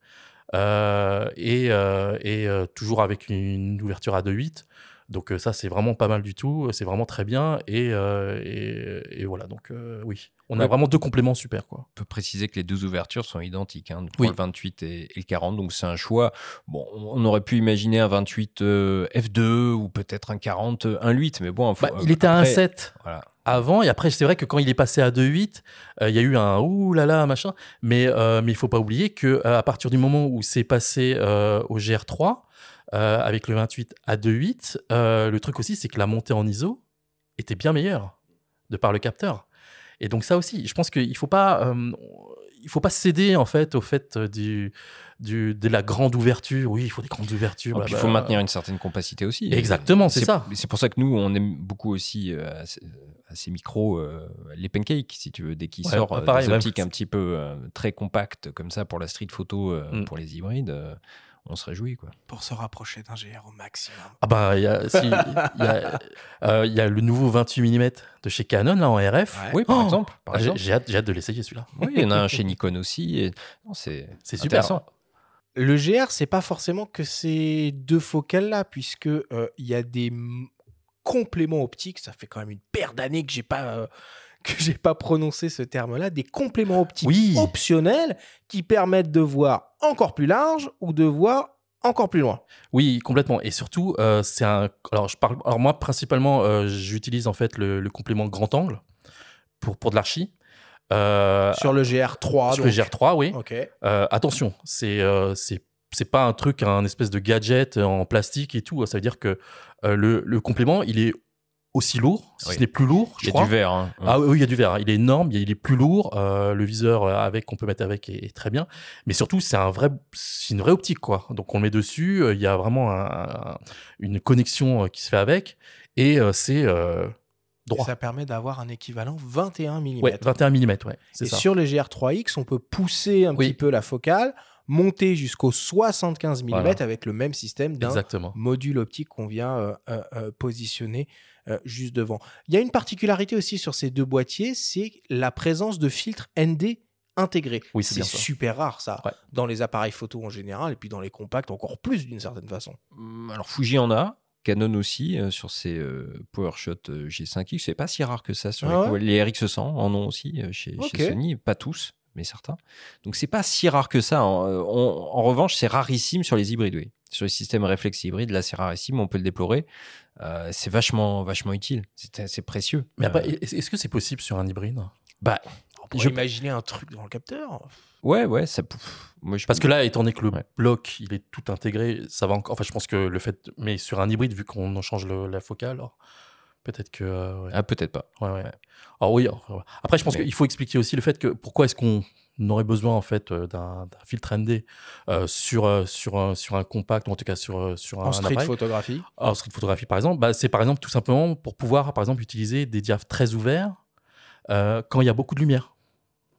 Euh, et, euh, euh, toujours avec une ouverture à 2.8. Donc ça, c'est vraiment pas mal du tout. C'est vraiment très bien. Et voilà, donc oui. On a vraiment deux compléments super, quoi. On peut préciser que les deux ouvertures sont identiques, hein, Oui. le 28 et, et le 40, donc c'est un choix. Bon, on aurait pu imaginer un 28 euh, F2 ou peut-être un 40 euh, 1.8, mais bon, faut- Bah, il était à 1.7 Voilà. avant, et après, c'est vrai que quand il est passé à 2.8, euh, il y a eu un ouh là là, machin. Mais euh, mais il faut pas oublier que euh, à partir du moment où c'est passé euh, au GR3, euh, avec le 28 à 2.8, euh, le truc aussi, c'est que la montée en ISO était bien meilleure de par le capteur. Et donc ça aussi, je pense qu'il faut pas, euh, il faut pas céder en fait au fait euh, du, du de la grande ouverture. Oui, il faut des grandes ouvertures. Et puis, il bah, faut bah, maintenir une certaine compacité aussi. Exactement, c'est ça. C'est pour ça que nous, on aime beaucoup aussi euh, à, ces- micros euh, les pancakes, si tu veux, dès qu'ils Ouais, sortent bah, euh, des optiques un petit peu très compactes comme ça pour la street photo, Mm. pour les hybrides, on se réjouit. Quoi. Pour se rapprocher d'un GR au maximum. Ah bah, il y a, si, il y, a, euh, y a le nouveau 28 mm de chez Canon là en RF. Ouais. Oui, par Oh exemple. par Ah, j'ai- exemple. J'ai hâte, j'ai hâte de l'essayer celui-là. Oui, il y en a un chez Nikon aussi. Et... non, C'est C'est super. Le GR, c'est pas forcément que ces deux focales-là, puisque euh, il y a des m- compléments optiques. Ça fait quand même une paire d'années que j'ai pas euh, que j'ai pas prononcé ce terme-là. Des compléments optiques Oui. optionnels qui permettent de voir encore plus large ou de voir encore plus loin. Oui, complètement. Et surtout, euh, c'est un. Alors, je parle. Alors moi, principalement, euh, j'utilise en fait le, le complément grand angle pour pour de l'archi. Euh, Sur le GR3. sur le donc. GR3, oui. Ok. Attention, c'est c'est pas un truc, un espèce de gadget en plastique et tout. Ça veut dire que le, le complément, il est aussi lourd, si Oui. ce n'est plus lourd, je Il y a crois. du verre. hein. Ah oui, oui, il y a du verre. Il est énorme, il est- plus lourd. euh, le viseur avec qu'on peut mettre avec est, est très bien. Mais surtout, c'est un vrai, c'est une vraie optique quoi. Donc on le met dessus. euh, Il y a vraiment un- un- une connexion euh, qui se fait avec et euh, c'est euh, Et droit. ça permet d'avoir un équivalent 21 mm. Ouais, 21 mm, ouais, c'est Et ça. sur les GR3X, on peut pousser un Oui. petit peu la focale, monter jusqu'au 75 mm Voilà. avec le même système d'un Exactement. module optique qu'on vient euh, euh, euh, positionner euh, juste devant. Il y a une particularité aussi sur ces deux boîtiers, c'est la présence de filtres ND intégrés. Oui, c'est super rare ça, Ouais. dans les appareils photo en général, et puis dans les compacts encore plus d'une certaine façon. Hum, Alors Fuji en a, Canon aussi euh, sur ses euh, PowerShot euh, G5X. C'est pas si rare que ça sur Ah les, ouais? Les RX100 en ont aussi chez, Sony, pas tous, mais certains. Donc c'est pas si rare que ça. En, en revanche, c'est rarissime sur les hybrides, oui. Sur les systèmes réflexes hybrides, là c'est rarissime, on peut le déplorer. Euh, c'est vachement, vachement utile. C'est c'est précieux. Mais après, Euh, est- est-ce que c'est possible sur un hybride? Bah, On pourrait Je- imaginer un truc dans le capteur. ouais, ouais, ça. Moi, je Parce que là, étant donné que le Ouais. bloc, il est tout intégré, ça va encore. Enfin, je pense que le fait. Mais sur un hybride, vu qu'on en change le- la focale, alors, peut-être que. euh, ouais. Ah, peut-être pas. Ouais, ouais. Alors oui, après je pense Mais- qu'il faut expliquer aussi le fait que pourquoi est-ce qu'on aurait besoin en fait euh, d'un filtre ND euh, sur euh, sur un, sur un compact ou en tout cas sur sur un, En street appareil. photographie. En street photographie par exemple, bah, c'est par exemple tout simplement pour pouvoir par exemple utiliser des diaphes très ouverts euh, quand il y a beaucoup de lumière.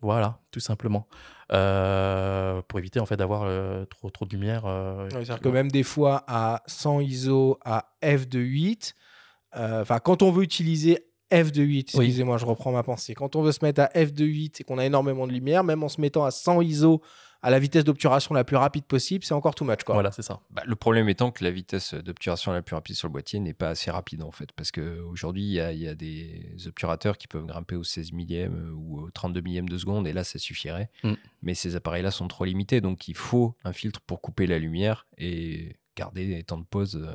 Voilà, tout simplement. Euh, pour éviter en fait d'avoir trop trop de lumière. Ouais, C'est-à-dire que même des fois à 100 ISO à f2.8, euh, enfin quand on veut utiliser f2.8, Oui. excusez-moi, je reprends ma pensée, quand on veut se mettre à f2.8 et qu'on a énormément de lumière, même en se mettant à 100 ISO à la vitesse d'obturation la plus rapide possible, c'est encore too much. Quoi. Voilà, c'est ça. Bah, le problème étant que la vitesse d'obturation la plus rapide sur le boîtier n'est pas assez rapide en fait, parce qu'aujourd'hui il y, a- il y a des obturateurs qui peuvent grimper au 16 millième ou au 32 millième de seconde, et là ça suffirait. Mm. Mais ces appareils-là sont trop limités, donc il faut un filtre pour couper la lumière et garder des temps de pause euh,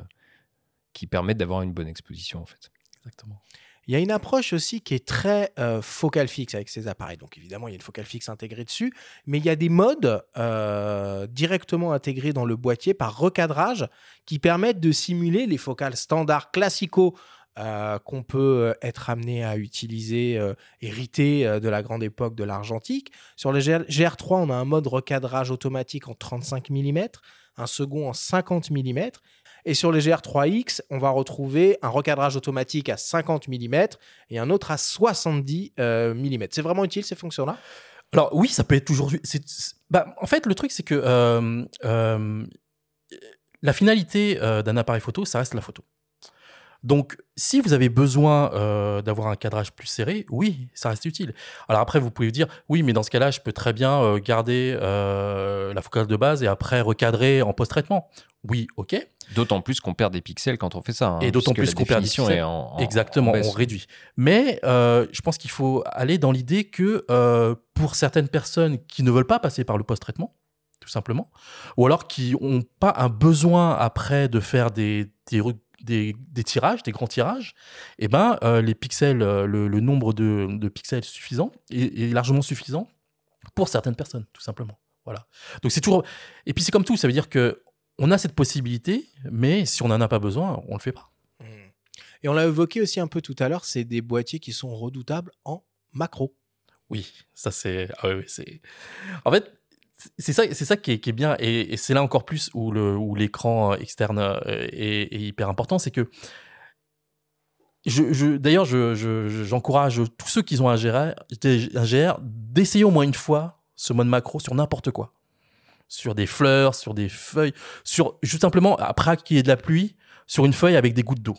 qui permettent d'avoir une bonne exposition en fait. Exactement. Il y a une approche aussi qui est très euh, focale fixe avec ces appareils. Donc évidemment, il y a une focale fixe intégrée dessus, mais il y a des modes euh, directement intégrés dans le boîtier par recadrage qui permettent de simuler les focales standards classicaux euh, qu'on peut euh, être amené à utiliser, euh, héritées euh, de la grande époque de l'argentique. Sur le GR- GR3, on a un mode recadrage automatique en 35 mm, un second en 50 mm. Et sur les GR3X, on va retrouver un recadrage automatique à 50 mm et un autre à 70 mm. C'est vraiment utile ces fonctions-là? Alors oui, ça peut être toujours. c'est- bah, en fait, le truc, c'est que euh, euh, la finalité euh, d'un appareil photo, ça reste la photo. Donc, si vous avez besoin euh, d'avoir un cadrage plus serré, oui, ça reste utile. Alors après, vous pouvez dire, oui, mais dans ce cas-là, je peux très bien euh, garder euh, la focale de base et après recadrer en post-traitement. Oui, ok. D'autant plus qu'on perd des pixels quand on fait ça. hein, Et d'autant plus qu'on perd des pixels. en- en- Exactement, en on réduit. Mais euh, je pense qu'il faut aller dans l'idée que euh, pour certaines personnes qui ne veulent pas passer par le post-traitement, tout simplement, ou alors qui n'ont pas un besoin après de faire des, des, des- des tirages, des grands tirages, eh ben, euh, les pixels, le, le nombre de, de pixels suffisant est, est largement suffisant pour certaines personnes, tout simplement. Voilà. Donc c'est toujours. Et puis c'est comme tout, ça veut dire que on a cette possibilité, mais si on n'en a pas besoin, on le fait pas. Et on l'a évoqué aussi un peu tout à l'heure, c'est des boîtiers qui sont redoutables en macro. Oui, ça c'est. ah oui, c'est. En fait, c'est ça, c'est ça qui est, qui est bien, et, et c'est là encore plus où le où l'écran externe euh, est, est hyper important, c'est que. Je, je- D'ailleurs, je- je- je- j'encourage tous ceux qui ont un GR, un GR d'essayer au moins une fois ce mode macro sur n'importe quoi. Sur des fleurs, sur des feuilles, sur juste simplement, après qu'il y ait de la pluie, sur une feuille avec des gouttes d'eau.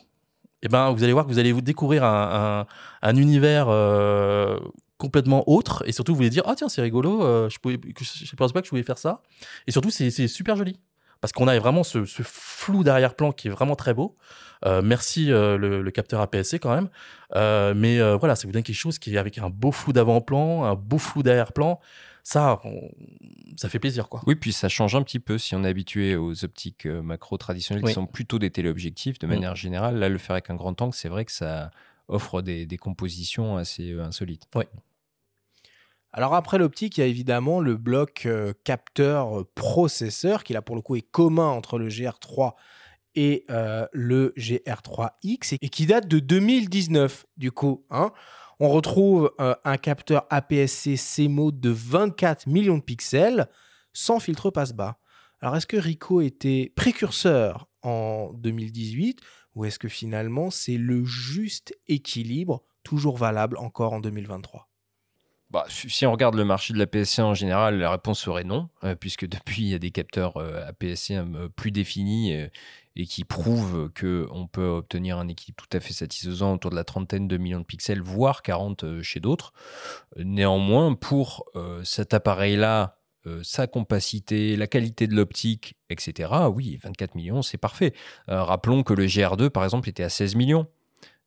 Et ben, vous allez voir que vous allez vous découvrir un, un- un univers euh, complètement autre et surtout vous allez dire ah tiens c'est rigolo euh, je pouvais je, pensais pas que je pouvais faire ça et surtout c'est super joli parce qu'on a vraiment ce, flou d'arrière-plan qui est vraiment très beau. Euh, merci le, capteur APS-C quand même. Mais voilà ça vous donne quelque chose qui est avec un beau flou d'avant-plan un beau flou d'arrière-plan ça on- ça fait plaisir quoi Oui, puis ça change un petit peu si on est habitué aux optiques euh, macro traditionnelles Oui. qui sont plutôt des téléobjectifs de Mm. manière générale. Là, le faire avec un grand angle, c'est vrai que ça offre des, des compositions assez euh, insolites. Alors après l'optique, il y a évidemment le bloc euh, capteur euh, processeur qui là pour le coup est commun entre le GR3 et euh, le GR3X et qui date de 2019 du coup. hein. On retrouve euh, un capteur APS-C C-Mode de 24 millions de pixels sans filtre passe-bas. Alors est-ce que Ricoh était précurseur en 2018 ou est-ce que finalement c'est le juste équilibre toujours valable encore en 2023 Bah, si on regarde le marché de la PSC en général, la réponse serait non, euh, puisque depuis, il y a des capteurs euh, APS-C euh, plus définis euh, et qui prouvent qu'on peut obtenir un équilibre tout à fait satisfaisant autour de la trentaine de millions de pixels, voire 40 euh, chez d'autres. Néanmoins, pour cet appareil-là, sa compacité, la qualité de l'optique, etc., oui, 24 millions, c'est parfait. Rappelons que le GR2, par exemple, était à 16 millions.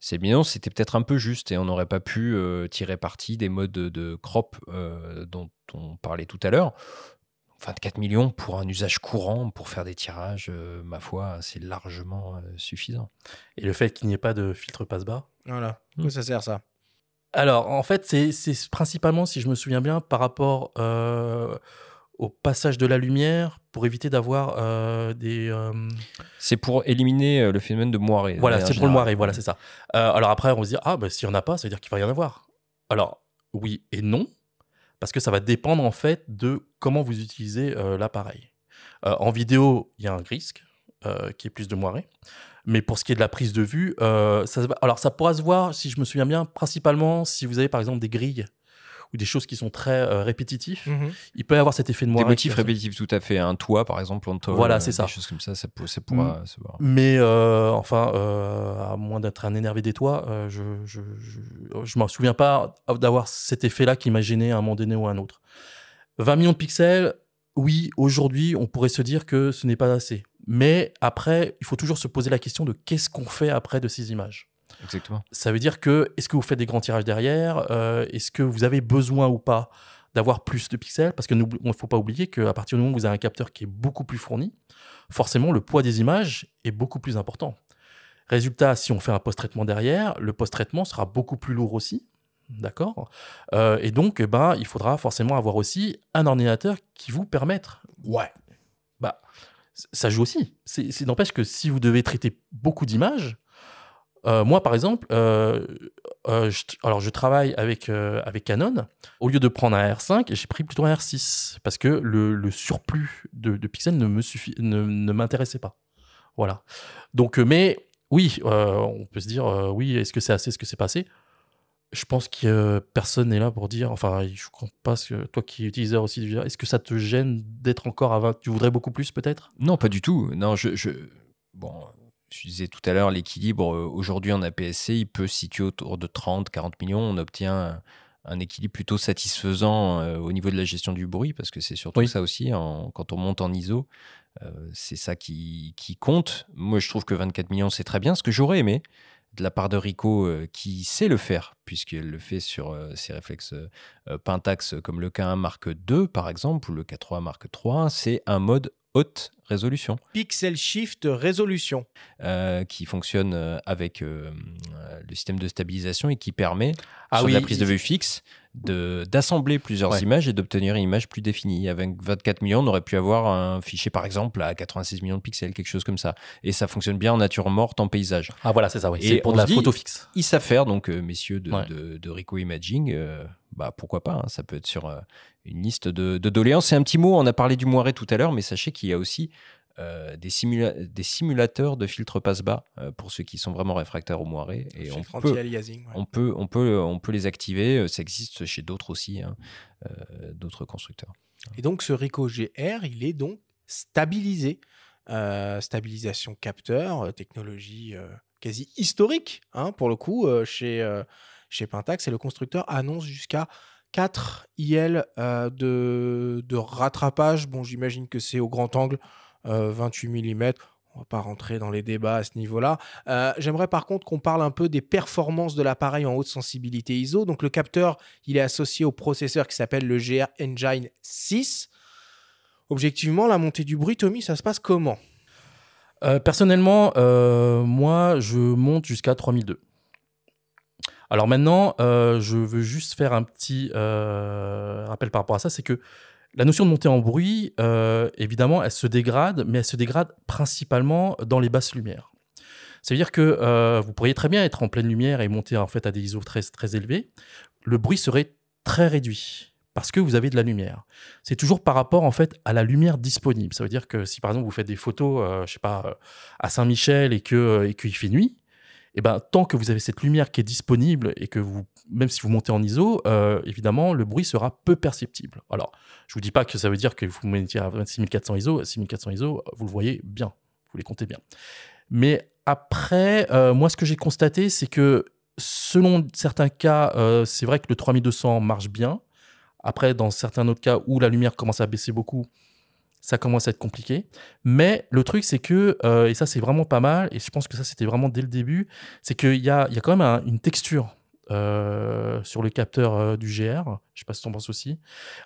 16 millions, c'était peut-être un peu juste et on n'aurait pas pu euh, tirer parti des modes de, de crop euh, dont on parlait tout à l'heure. 24 millions pour un usage courant, pour faire des tirages, euh, ma foi, c'est largement euh, suffisant. et le fait qu'il n'y ait pas de filtre passe-bas? Voilà, quoi ça sert ça? Alors, en fait, c'est c'est principalement, si je me souviens bien, par rapport euh, au passage de la lumière pour éviter d'avoir euh, des. euh, C'est pour éliminer euh, le phénomène de moiré. Voilà, c'est pour le moiré, voilà, c'est ça. Euh, alors après, on se dire, ah, bah, s'il n'y en a pas, ça veut dire qu'il va y en avoir. Alors, oui et non, parce que ça va dépendre en fait de comment vous utilisez l'appareil. En vidéo, il y a un risque qui est plus de moiré. Mais pour ce qui est de la prise de vue, ça, alors ça pourra se voir, si je me souviens bien, principalement si vous avez par exemple des grilles ou des choses qui sont très euh, répétitifs. Il peut y avoir cet effet de Des moiré. motifs répétitifs, tout à fait. Un toit, par exemple, en tôle, Voilà, euh, c'est ça. Des choses comme ça, ça, pour- ça pourra Mm. se voir. Mais euh, enfin, euh, à moins d'être un énervé des toits, euh, je je, je, je m'en souviens pas d'avoir cet effet-là qui m'a gêné à un moment donné ou à un autre. 20 millions de pixels, oui, aujourd'hui, on pourrait se dire que ce n'est pas assez. Mais après, il faut toujours se poser la question de qu'est-ce qu'on fait après de ces images. Exactement. Ça veut dire que est-ce que vous faites des grands tirages derrière Euh, Est-ce que vous avez besoin ou pas d'avoir plus de pixels? Parce qu'il ne faut pas oublier qu'à partir du moment où vous avez un capteur qui est beaucoup plus fourni, forcément le poids des images est beaucoup plus important. Résultat, si on fait un post-traitement derrière, le post-traitement sera beaucoup plus lourd aussi. D'accord? Euh, Et donc, eh ben, il faudra forcément avoir aussi un ordinateur qui vous permette. Ouais. Bah, ça joue aussi. C'est- n'empêche que si vous devez traiter beaucoup d'images, euh, moi, par exemple, euh, euh, je, alors je travaille avec, avec Canon. Au lieu de prendre un R5, j'ai pris plutôt un R6 parce que le, le surplus de, pixels ne me suffit, ne, ne m'intéressait pas. Voilà. Donc, mais oui, on peut se dire, oui, est-ce que c'est assez, est-ce que c'est pas assez? Je pense que personne n'est là pour dire, enfin, je comprends pas que toi qui es utilisateur aussi, est-ce que ça te gêne d'être encore à 20 Tu voudrais beaucoup plus peut-être? Non, pas du tout. Non, je, je- bon, je disais tout à l'heure, l'équilibre euh, aujourd'hui en APS-C, il peut se situer autour de 30-40 millions. On obtient un équilibre plutôt satisfaisant euh, au niveau de la gestion du bruit, parce que c'est surtout Oui. ça aussi, en- quand on monte en ISO, euh, c'est ça qui, qui compte. Moi, je trouve que 24 millions, c'est très bien. Ce que j'aurais aimé de la part de Ricoh, euh, qui sait le faire, puisqu'elle le fait sur ses réflexes Pentax, comme le K1 Mark II, par exemple, ou le K3 Mark III, c'est un mode haute résolution Pixel Shift Résolution. euh, qui fonctionne euh, avec euh, le système de stabilisation et qui permet, Ah sur oui, la prise de vue fixe, d'assembler plusieurs Ouais. images et d'obtenir une image plus définie. Avec 24 millions, on aurait pu avoir un fichier, par exemple, à 86 millions de pixels, quelque chose comme ça. Et ça fonctionne bien en nature morte, en paysage. Ah voilà, c'est ça, oui. C'est pour de la dit- photo fixe. Ils savent faire, donc, euh, messieurs de, Ouais. de, de Ricoh Imaging, euh, bah, pourquoi pas, hein, ça peut être sur euh, une liste de, de doléances. Et un petit mot, on a parlé du moiré tout à l'heure, mais sachez qu'il y a aussi euh, des, simula- des simulateurs de filtres passe-bas euh, pour ceux qui sont vraiment réfractaires au moiré. Et on peut, ouais. on, peut, on, peut, on peut les activer, euh, ça existe chez d'autres aussi, hein, euh, d'autres constructeurs. Et donc ce Ricoh GR, il est donc stabilisé. Stabilisation capteur, technologie quasi historique, hein, pour le coup, chez, chez Pentax. Et le constructeur annonce jusqu'à 4 IL de, de rattrapage. Bon, j'imagine que c'est au grand angle, 28 mm. On va pas rentrer dans les débats à ce niveau-là. Euh, J'aimerais par contre qu'on parle un peu des performances de l'appareil en haute sensibilité ISO. Donc le capteur, il est associé au processeur qui s'appelle le GR Engine 6. Objectivement, la montée du bruit, Tommy, ça se passe comment? Euh, personnellement, euh, moi, je monte jusqu'à 3002. Alors maintenant, euh, je veux juste faire un petit euh, rappel par rapport à ça, c'est que la notion de montée en bruit, euh, évidemment, elle se dégrade, mais elle se dégrade principalement dans les basses lumières. Ça veut dire que euh, vous pourriez très bien être en pleine lumière et monter en fait à des ISO très, très élevés. Le bruit serait très réduit parce que vous avez de la lumière. C'est toujours par rapport en fait à la lumière disponible. Ça veut dire que si par exemple vous faites des photos, euh, sais pas, euh, à Saint-Michel et et qu'il fait nuit, et ben tant que vous avez cette lumière qui est disponible et que vous, même si vous montez en ISO, euh, évidemment le bruit sera peu perceptible. Alors je vous dis pas que ça veut dire que vous mettez à 6400 ISO, 6400 ISO, vous le voyez bien, vous les comptez bien. Mais après, euh, moi ce que j'ai constaté, c'est que selon certains cas, euh, c'est vrai que le 3200 marche bien. Après, dans certains autres cas où la lumière commence à baisser beaucoup, ça commence à être compliqué. Mais le truc, c'est que, euh, et ça c'est vraiment pas mal, et je pense que ça c'était vraiment dès le début, c'est qu'il y a, y a quand même un- une texture euh, sur le capteur euh, du GR. Je sais pas si tu en penses aussi.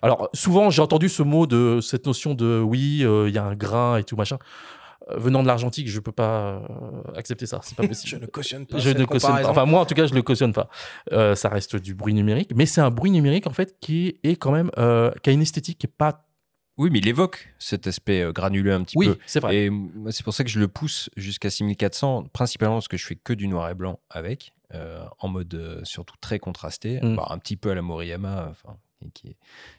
Alors souvent j'ai entendu ce mot de cette notion de oui, euh, il y a un grain et tout machin. Venant de l'argentique, je peux pas accepter ça. C'est pas possible. Je ne cautionne pas Je cette ne cautionne pas. comparaison. Enfin, moi, en tout cas, je le cautionne pas. Ça reste du bruit numérique, mais c'est un bruit numérique en fait qui est quand même qui a une esthétique qui est pas. Oui, mais il évoque cet aspect euh, granuleux un petit Oui, peu. c'est vrai. Et moi, c'est pour ça que je le pousse jusqu'à 6400, principalement parce que je fais que du noir et blanc avec, euh, en mode euh, surtout très contrasté, Mm. Bah, un petit peu à la Moriyama, enfin, qui- qui est une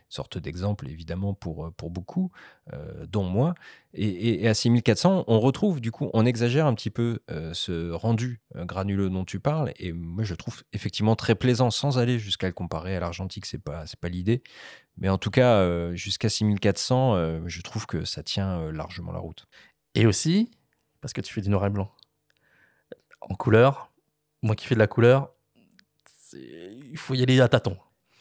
sorte d'exemple évidemment pour, euh, pour beaucoup, euh, dont moi. Et, et- et à 6400, on retrouve du coup, on exagère un petit peu euh, ce rendu granuleux dont tu parles, et moi je trouve effectivement très plaisant sans aller jusqu'à le comparer à l'argentique, c'est pas, pas l'idée. Mais en tout cas, euh, jusqu'à 6400, euh, je trouve que ça tient largement la route. Et aussi parce que tu fais du noir et blanc en couleur. Moi qui fais de la couleur, il faut y aller à tâtons.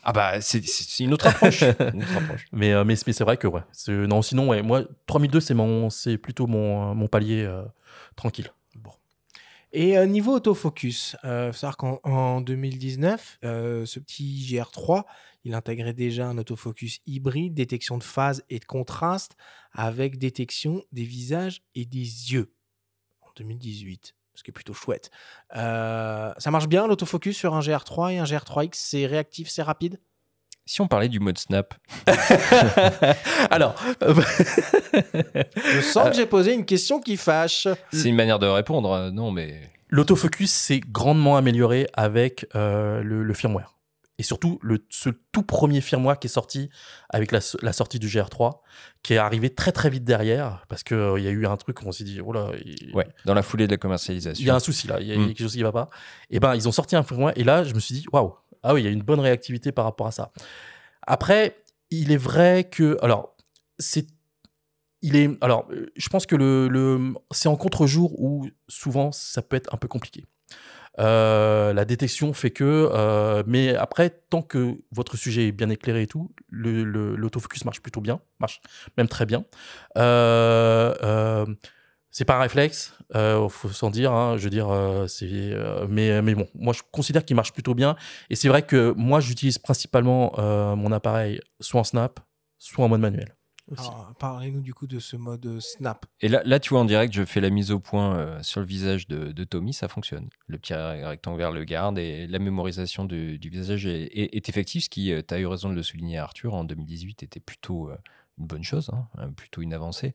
Ah bah, c'est- une autre approche. Une autre approche. Mais, euh, mais, mais c'est vrai que ouais. Non, sinon, ouais, moi, 3002, c'est mon, c'est plutôt mon, mon palier euh, tranquille. Et euh, niveau autofocus, euh, faut savoir qu'en en 2019, euh, ce petit GR3, il intégrait déjà un autofocus hybride, détection de phase et de contraste, avec détection des visages et des yeux. En 2018, ce qui est plutôt chouette. Euh, ça marche bien l'autofocus sur un GR3 et un GR3X, c'est réactif, c'est rapide? Si on parlait du mode snap, Alors, Je sens que j'ai posé une question qui fâche. c'est une manière de répondre. euh, Non, mais l'autofocus s'est grandement amélioré avec euh, le, le firmware. Et surtout, le, ce tout premier firmware qui est sorti avec la, la sortie du GR3, qui est arrivé très très vite derrière, parce qu'il il y a eu un truc où on s'est dit, oh là, il, ouais, dans la foulée de la commercialisation. il y a un souci là, il y a, il y a Mm. quelque chose qui va pas. Et ben, ils ont sorti un firmware, et là, je me suis dit, waouh, ah oui, il y a une bonne réactivité par rapport à ça. Après, il est vrai que, alors, c'est il est. Alors, euh, je pense que le, le c'est en contre-jour où souvent ça peut être un peu compliqué. Euh, la détection fait que, euh, mais après, tant que votre sujet est bien éclairé et tout, le- le- l'autofocus marche plutôt bien, marche même très bien. Euh, euh, c'est pas un réflexe, euh, faut s'en dire. hein, je veux dire, c'est, mais mais bon, moi je considère qu'il marche plutôt bien. Et c'est vrai que moi j'utilise principalement mon appareil soit en snap, soit en mode manuel. Alors, Parlez-nous du coup de ce mode euh, snap. Et là, là, tu vois, en direct, je fais la mise au point euh, sur le visage de, de Tommy, ça fonctionne. Le petit rectangulaire le garde et la mémorisation du, du visage est, est- est effective, ce qui, tu as eu raison de le souligner, Arthur, en 2018 était plutôt euh, une bonne chose, hein, euh, plutôt une avancée.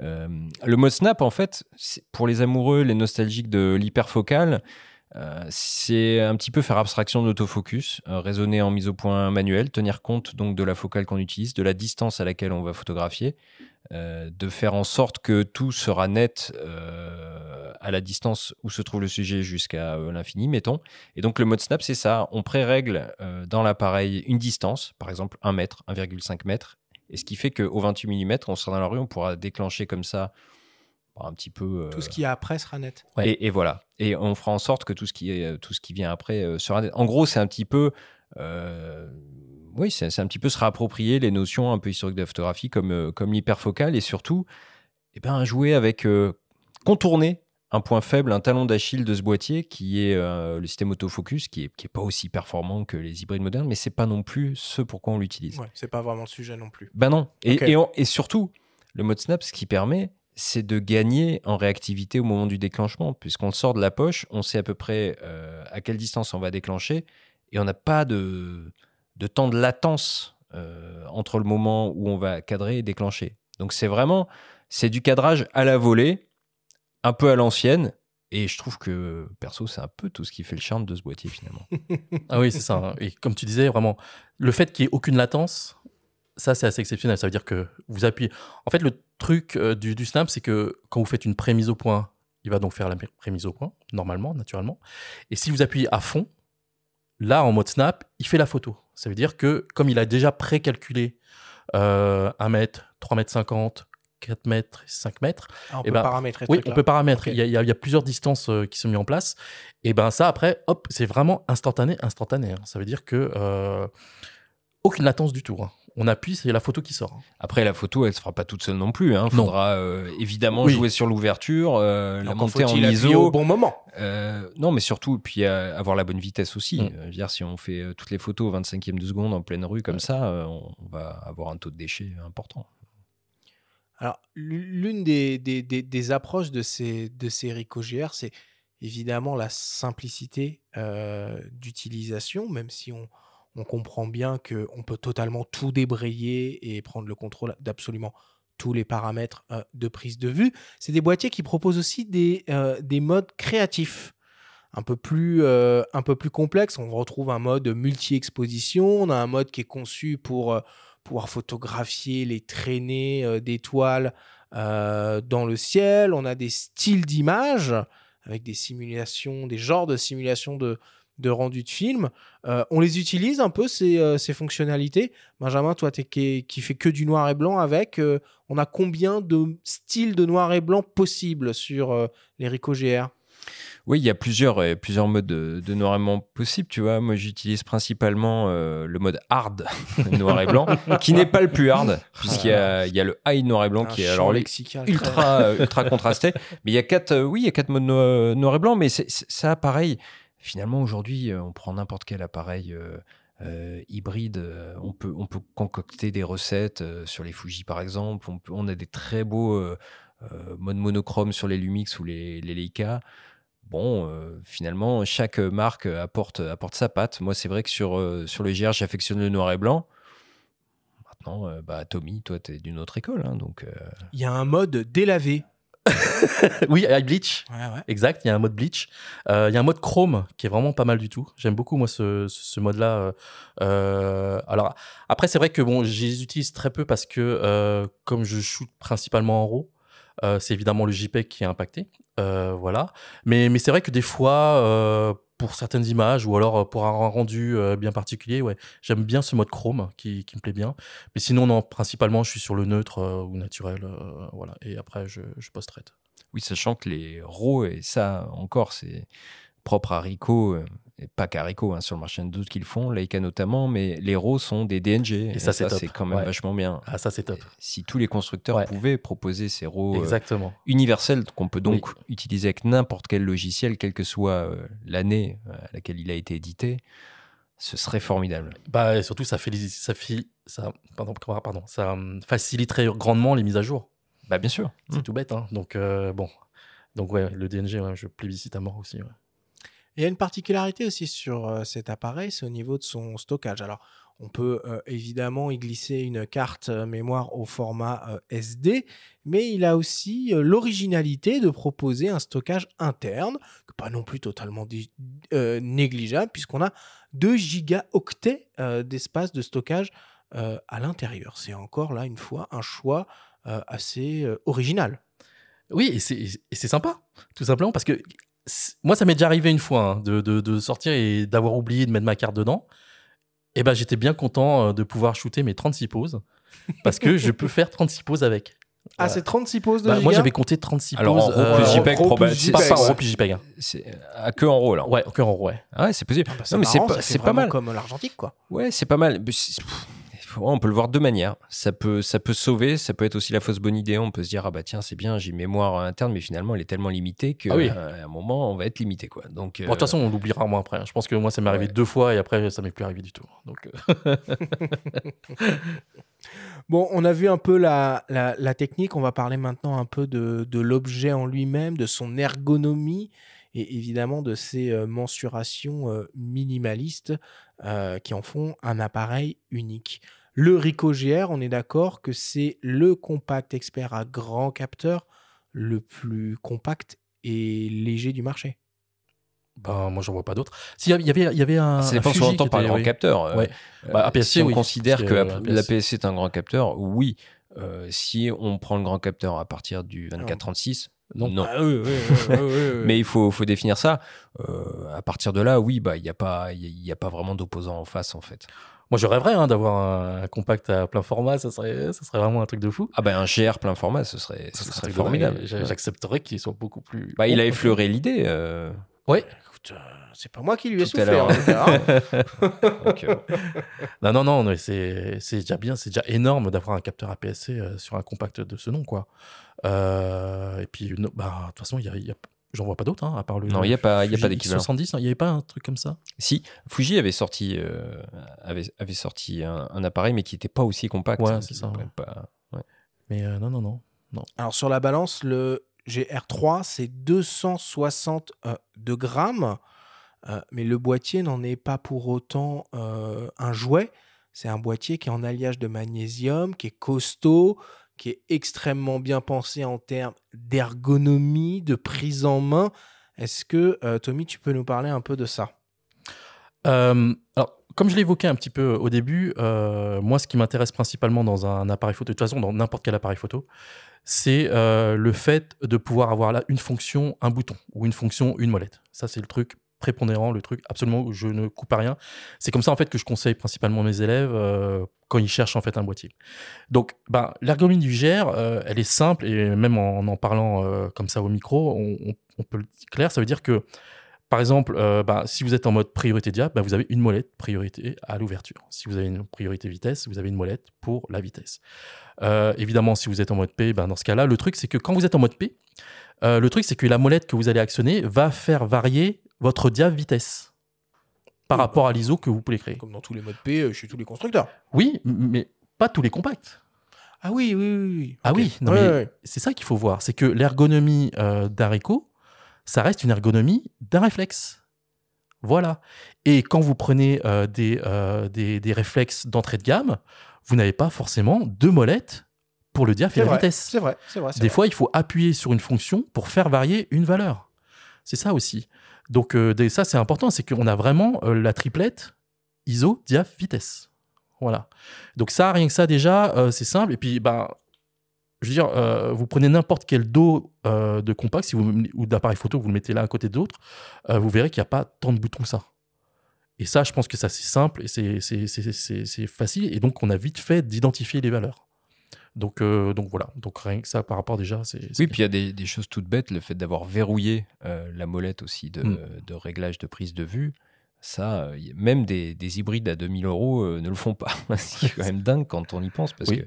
Euh, le mode snap, en fait, pour les amoureux, les nostalgiques de l'hyperfocal, euh, c'est un petit peu faire abstraction de l'autofocus, euh, raisonner en mise au point manuelle, tenir compte donc de la focale qu'on utilise, de la distance à laquelle on va photographier, euh, de faire en sorte que tout sera net à la distance où se trouve le sujet jusqu'à l'infini, mettons. Et donc le mode snap, c'est ça. On pré-règle dans l'appareil une distance, par exemple 1 mètre, 1,5 mètre. Et ce qui fait qu'au 28 mm, on sera dans la rue, on pourra déclencher comme ça un petit peu. euh, Tout ce qu'il y a après sera net. Ouais. et, et voilà. Et on fera en sorte que tout ce qui, est, tout ce qui vient après euh, sera. En gros, c'est un petit peu. euh, oui, c'est un petit peu se réapproprier les notions un peu historiques de la photographie comme, euh, comme l'hyperfocale et surtout eh ben, jouer avec. euh, contourner un point faible, un talon d'Achille de ce boîtier qui est euh, le système autofocus, qui est, qui est pas aussi performant que les hybrides modernes, mais c'est pas non plus ce pourquoi on l'utilise. Ouais, c'est pas vraiment le sujet non plus. Ben non. Et, et, on- et surtout, le mode snap, ce qui permet, c'est de gagner en réactivité au moment du déclenchement, puisqu'on sort de la poche, on sait à peu près euh, à quelle distance on va déclencher, et on n'a pas de, de temps de latence euh, entre le moment où on va cadrer et déclencher. Donc c'est vraiment, c'est du cadrage à la volée, un peu à l'ancienne, et je trouve que, perso, c'est un peu tout ce qui fait le charme de ce boîtier finalement. Ah oui, c'est ça. hein. Et comme tu disais, vraiment, le fait qu'il n'y ait aucune latence, ça, c'est assez exceptionnel. Ça veut dire que vous appuyez. En fait, le truc euh, du, du snap, c'est que quand vous faites une prémise au point, il va donc faire la prémise au point, normalement, naturellement. Et si vous appuyez à fond, là, en mode snap, il fait la photo. Ça veut dire que, comme il a déjà précalculé euh, 1 mètre, 3 mètres 50, 4 mètres, 5 mètres, Ah, on Eh peut ben, paramétrer. oui, on peut paramétrer. Y a- il y a plusieurs distances euh, qui sont mises en place. Et ben ça, après, hop, c'est vraiment instantané, instantané. hein. Ça veut dire que euh, aucune latence du tout. hein. On appuie, c'est la photo qui sort. hein. Après, la photo, elle se fera pas toute seule non plus. Il Non. faudra euh, évidemment Oui. jouer sur l'ouverture, euh, la monter en ISO. au bon moment. Euh, non, mais surtout, puis euh, avoir la bonne vitesse aussi. Mm. Je veux dire, si on fait toutes les photos au 25e de seconde en pleine rue comme Ouais. ça, euh, on, va avoir un taux de déchets important. Alors, l'une des, des, des- des approches de ces, de ces Ricoh GR, c'est évidemment la simplicité euh, d'utilisation, même si on, on comprend bien qu'on peut totalement tout débrayer et prendre le contrôle d'absolument tous les paramètres euh, de prise de vue. C'est des boîtiers qui proposent aussi des, euh, des modes créatifs. Un peu, plus, euh, un peu plus complexes. On retrouve un mode multi-exposition. On a un mode qui est conçu pour pouvoir photographier les traînées d'étoiles dans le ciel. On a des styles d'images avec des simulations, des genres de simulations de, de rendu de film. Euh, on les utilise un peu, ces, euh, ces fonctionnalités. Benjamin, toi t'es qui, qui fait que du noir et blanc avec, euh, on a combien de styles de noir et blanc possibles sur les Ricoh GR Oui, il y a plusieurs, plusieurs modes de, de noir et blanc possibles. Tu vois, moi, j'utilise principalement euh, le mode hard noir et blanc, qui n'est pas le plus hard, puisqu'il y a, il y a le high noir et blanc qui est alors lexical ultra, ultra contrasté. Mais il y a quatre, euh, oui, il y a quatre modes no- noir et blanc, mais c'est, c'est- ça, pareil. Finalement, aujourd'hui, euh, on prend n'importe quel appareil euh, euh, hybride. on, peut, on peut concocter des recettes sur les Fuji, par exemple. On, a des très beaux modes monochrome sur les Lumix ou les, les Leica. Bon, finalement, chaque marque apporte, apporte sa patte. Moi, c'est vrai que sur, sur le GR, j'affectionne le noir et blanc. Maintenant, bah, Tommy, toi, tu es d'une autre école. hein, donc, Il y a un mode délavé. oui, Bleach. Ouais, ouais. Exact, il y a un mode bleach. Euh, il y a un mode chrome qui est vraiment pas mal du tout. J'aime beaucoup, moi, ce, ce- mode-là. euh, euh, alors, après, c'est vrai que bon, je les utilise très peu parce que, euh, comme je shoot principalement en RAW, Euh, c'est évidemment le JPEG qui est impacté. Euh, voilà. Mais, mais c'est vrai que des fois, euh, pour certaines images ou alors pour un rendu bien particulier, ouais, j'aime bien ce mode chrome qui, qui, me plaît bien. Mais sinon, non, principalement, je suis sur le neutre ou naturel. voilà. Et après, je, je post-traite. Oui, sachant que les RAW, et ça encore, c'est propre à Ricoh, et pas qu'à Ricoh, hein, sur le marché d'autres qu'ils font, Leica notamment, mais les RAW sont des DNG. Et, ça, c'est quand même vachement bien. Ah, ça, c'est top. si tous les constructeurs pouvaient proposer ces RAW euh, Exactement. universels qu'on peut donc utiliser avec n'importe quel logiciel, quelle que soit euh, l'année euh, à laquelle il a été édité, ce serait formidable. Bah, et surtout, ça, fait, ça, fait, ça, pardon, pardon, ça faciliterait grandement les mises à jour. Bah, bien sûr. C'est mmh. tout bête. Hein. Donc, bon. Donc, ouais, le DNG, je plébiscite à mort aussi. Il y a une particularité aussi sur cet appareil, c'est au niveau de son stockage. Alors, on peut évidemment y glisser une carte mémoire au format SD, mais il a aussi l'originalité de proposer un stockage interne, pas non plus totalement négligeable, puisqu'on a 2 gigaoctets d'espace de stockage à l'intérieur. C'est encore là, une fois, un choix assez original. Oui, et c'est sympa, tout simplement, parce que moi, ça m'est déjà arrivé une fois hein, de, de, sortir et d'avoir oublié de mettre ma carte dedans. Et ben, j'étais bien content euh, de pouvoir shooter mes 36 poses parce que je peux faire 36 poses avec. Ah, c'est 36 poses de bah, Moi, j'avais compté 36 Alors, poses. En RAW plus JPEG, probablement. Pas, en RAW plus JPEG. Hein. À que en RAW, alors. Ouais, que en RAW, ouais. Ah ouais, c'est possible. Ah bah, non, mais c'est pas, c'est pas mal. comme l'argentique, quoi. Ouais, c'est pas mal on peut le voir de deux manières. Ça peut, ça peut sauver, ça peut être aussi la fausse bonne idée. On peut se dire, ah bah tiens, c'est bien, j'ai une mémoire interne, mais finalement, elle est tellement limitée qu'à ah euh, un moment, on va être limité. Quoi. Donc, de toute façon, on l'oubliera moins après. Hein. Je pense que moi, ça m'est arrivé deux fois et après, ça m'est plus arrivé du tout. Donc, euh. bon, on a vu un peu la, la, technique. On va parler maintenant un peu de, de l'objet en lui-même, de son ergonomie et évidemment de ces euh, mensurations minimalistes qui en font un appareil unique. Le Ricoh GR, on est d'accord que c'est le compact expert à grand capteur le plus compact et léger du marché. Ben, moi, j'en vois pas d'autre. S'il y avait, il y avait un. Ça dépend ce qu'on entend par grand capteur. Euh, ouais. Bah, si on considère que, l'APS-C est un grand capteur, oui. Euh, si on prend le grand capteur à partir du 24-36, non. non. Ah Mais il faut, faut définir ça. Euh, à partir de là, oui, bah il n'y a pas, il a pas vraiment d'opposant en face en fait. Moi, je rêverais hein, d'avoir un compact à plein format, ça serait, ça serait vraiment un truc de fou. Ah ben un GR plein format, ce serait, ce serait, formidable. J'accepterais qu'il soit beaucoup plus. Bah, il a effleuré l'idée. Euh... Ouais. Écoute, euh, c'est pas moi qui lui ai soufflé. Hein, euh, non, non, non, c'est déjà bien, c'est déjà énorme d'avoir un capteur APS-C euh, sur un compact de ce nom, quoi. et puis, bah, de toute façon, il y a, y a J'en vois pas d'autres, hein, à part le. Non, il n'y a pas, y a pas d'équivalent. 70, il n'y avait pas un truc comme ça Si, Fuji avait sorti, euh, avait, avait, sorti un, appareil, mais qui n'était pas aussi compact. Ouais, c'est ça. Mais euh, non, non, non, non. Alors, sur la balance, le GR3, c'est 262 euh, grammes, mais le boîtier n'en est pas pour autant un jouet. C'est un boîtier qui est en alliage de magnésium, qui est costaud, qui est extrêmement bien pensé en termes d'ergonomie, de prise en main. Est-ce que, euh, Tommy, tu peux nous parler un peu de ça? Euh, alors, comme je évoqué un petit peu au début, euh, moi, ce qui m'intéresse principalement dans un appareil photo, de toute façon, dans n'importe quel appareil photo, c'est le fait de pouvoir avoir là une fonction, un bouton, ou une fonction, une molette. Ça, c'est le truc prépondérant, le truc absolument où je ne coupe à rien. C'est comme ça en fait que je conseille principalement mes élèves quand ils cherchent en fait un boîtier. Donc, ben, l'ergonomie du GR, euh, elle est simple et même en en parlant euh, comme ça au micro, on, peut le dire clair. Ça veut dire que par exemple, ben, si vous êtes en mode priorité diap, ben, vous avez une molette priorité à l'ouverture. Si vous avez une priorité vitesse, vous avez une molette pour la vitesse. évidemment, si vous êtes en mode P, ben, dans ce cas-là, le truc c'est que quand vous êtes en mode P, le truc c'est que la molette que vous allez actionner va faire varier votre diave vitesse par rapport à l'ISO que vous pouvez créer. Comme dans tous les modes P euh, chez tous les constructeurs. Oui, mais pas tous les compacts. Ah oui, oui, oui. Ah oui, c'est ça qu'il faut voir. C'est que l'ergonomie euh, d'un Ricoh, ça reste une ergonomie d'un réflexe. Voilà. Et quand vous prenez euh, des, des, des, réflexes d'entrée de gamme, vous n'avez pas forcément deux molettes pour le diaph et la vitesse. C'est vrai, c'est vrai. Des fois, il faut appuyer sur une fonction pour faire varier une valeur. C'est ça aussi. Donc euh, ça, c'est important, c'est qu'on a vraiment euh, la triplette ISO, diaph, vitesse. Voilà. Donc ça, rien que ça déjà, euh, c'est simple. Et puis, bah, je veux dire, vous prenez n'importe quel dos de compact ou d'appareil photo, vous le mettez l'un à côté de l'autre, vous verrez qu'il n'y a pas tant de boutons que ça. Et ça, je pense que ça, c'est simple et c'est facile. Et donc, on a vite fait d'identifier les valeurs. Donc, euh, donc voilà. Donc, rien que ça, par rapport déjà, c'est. Oui, puis il y a des, des choses toutes bêtes, le fait d'avoir verrouillé euh, la molette aussi de, Mm. de réglage de prise de vue. Ça, euh, même des, des hybrides à 2000 euros euh, ne le font pas. C'est quand même dingue quand on y pense parce Oui. que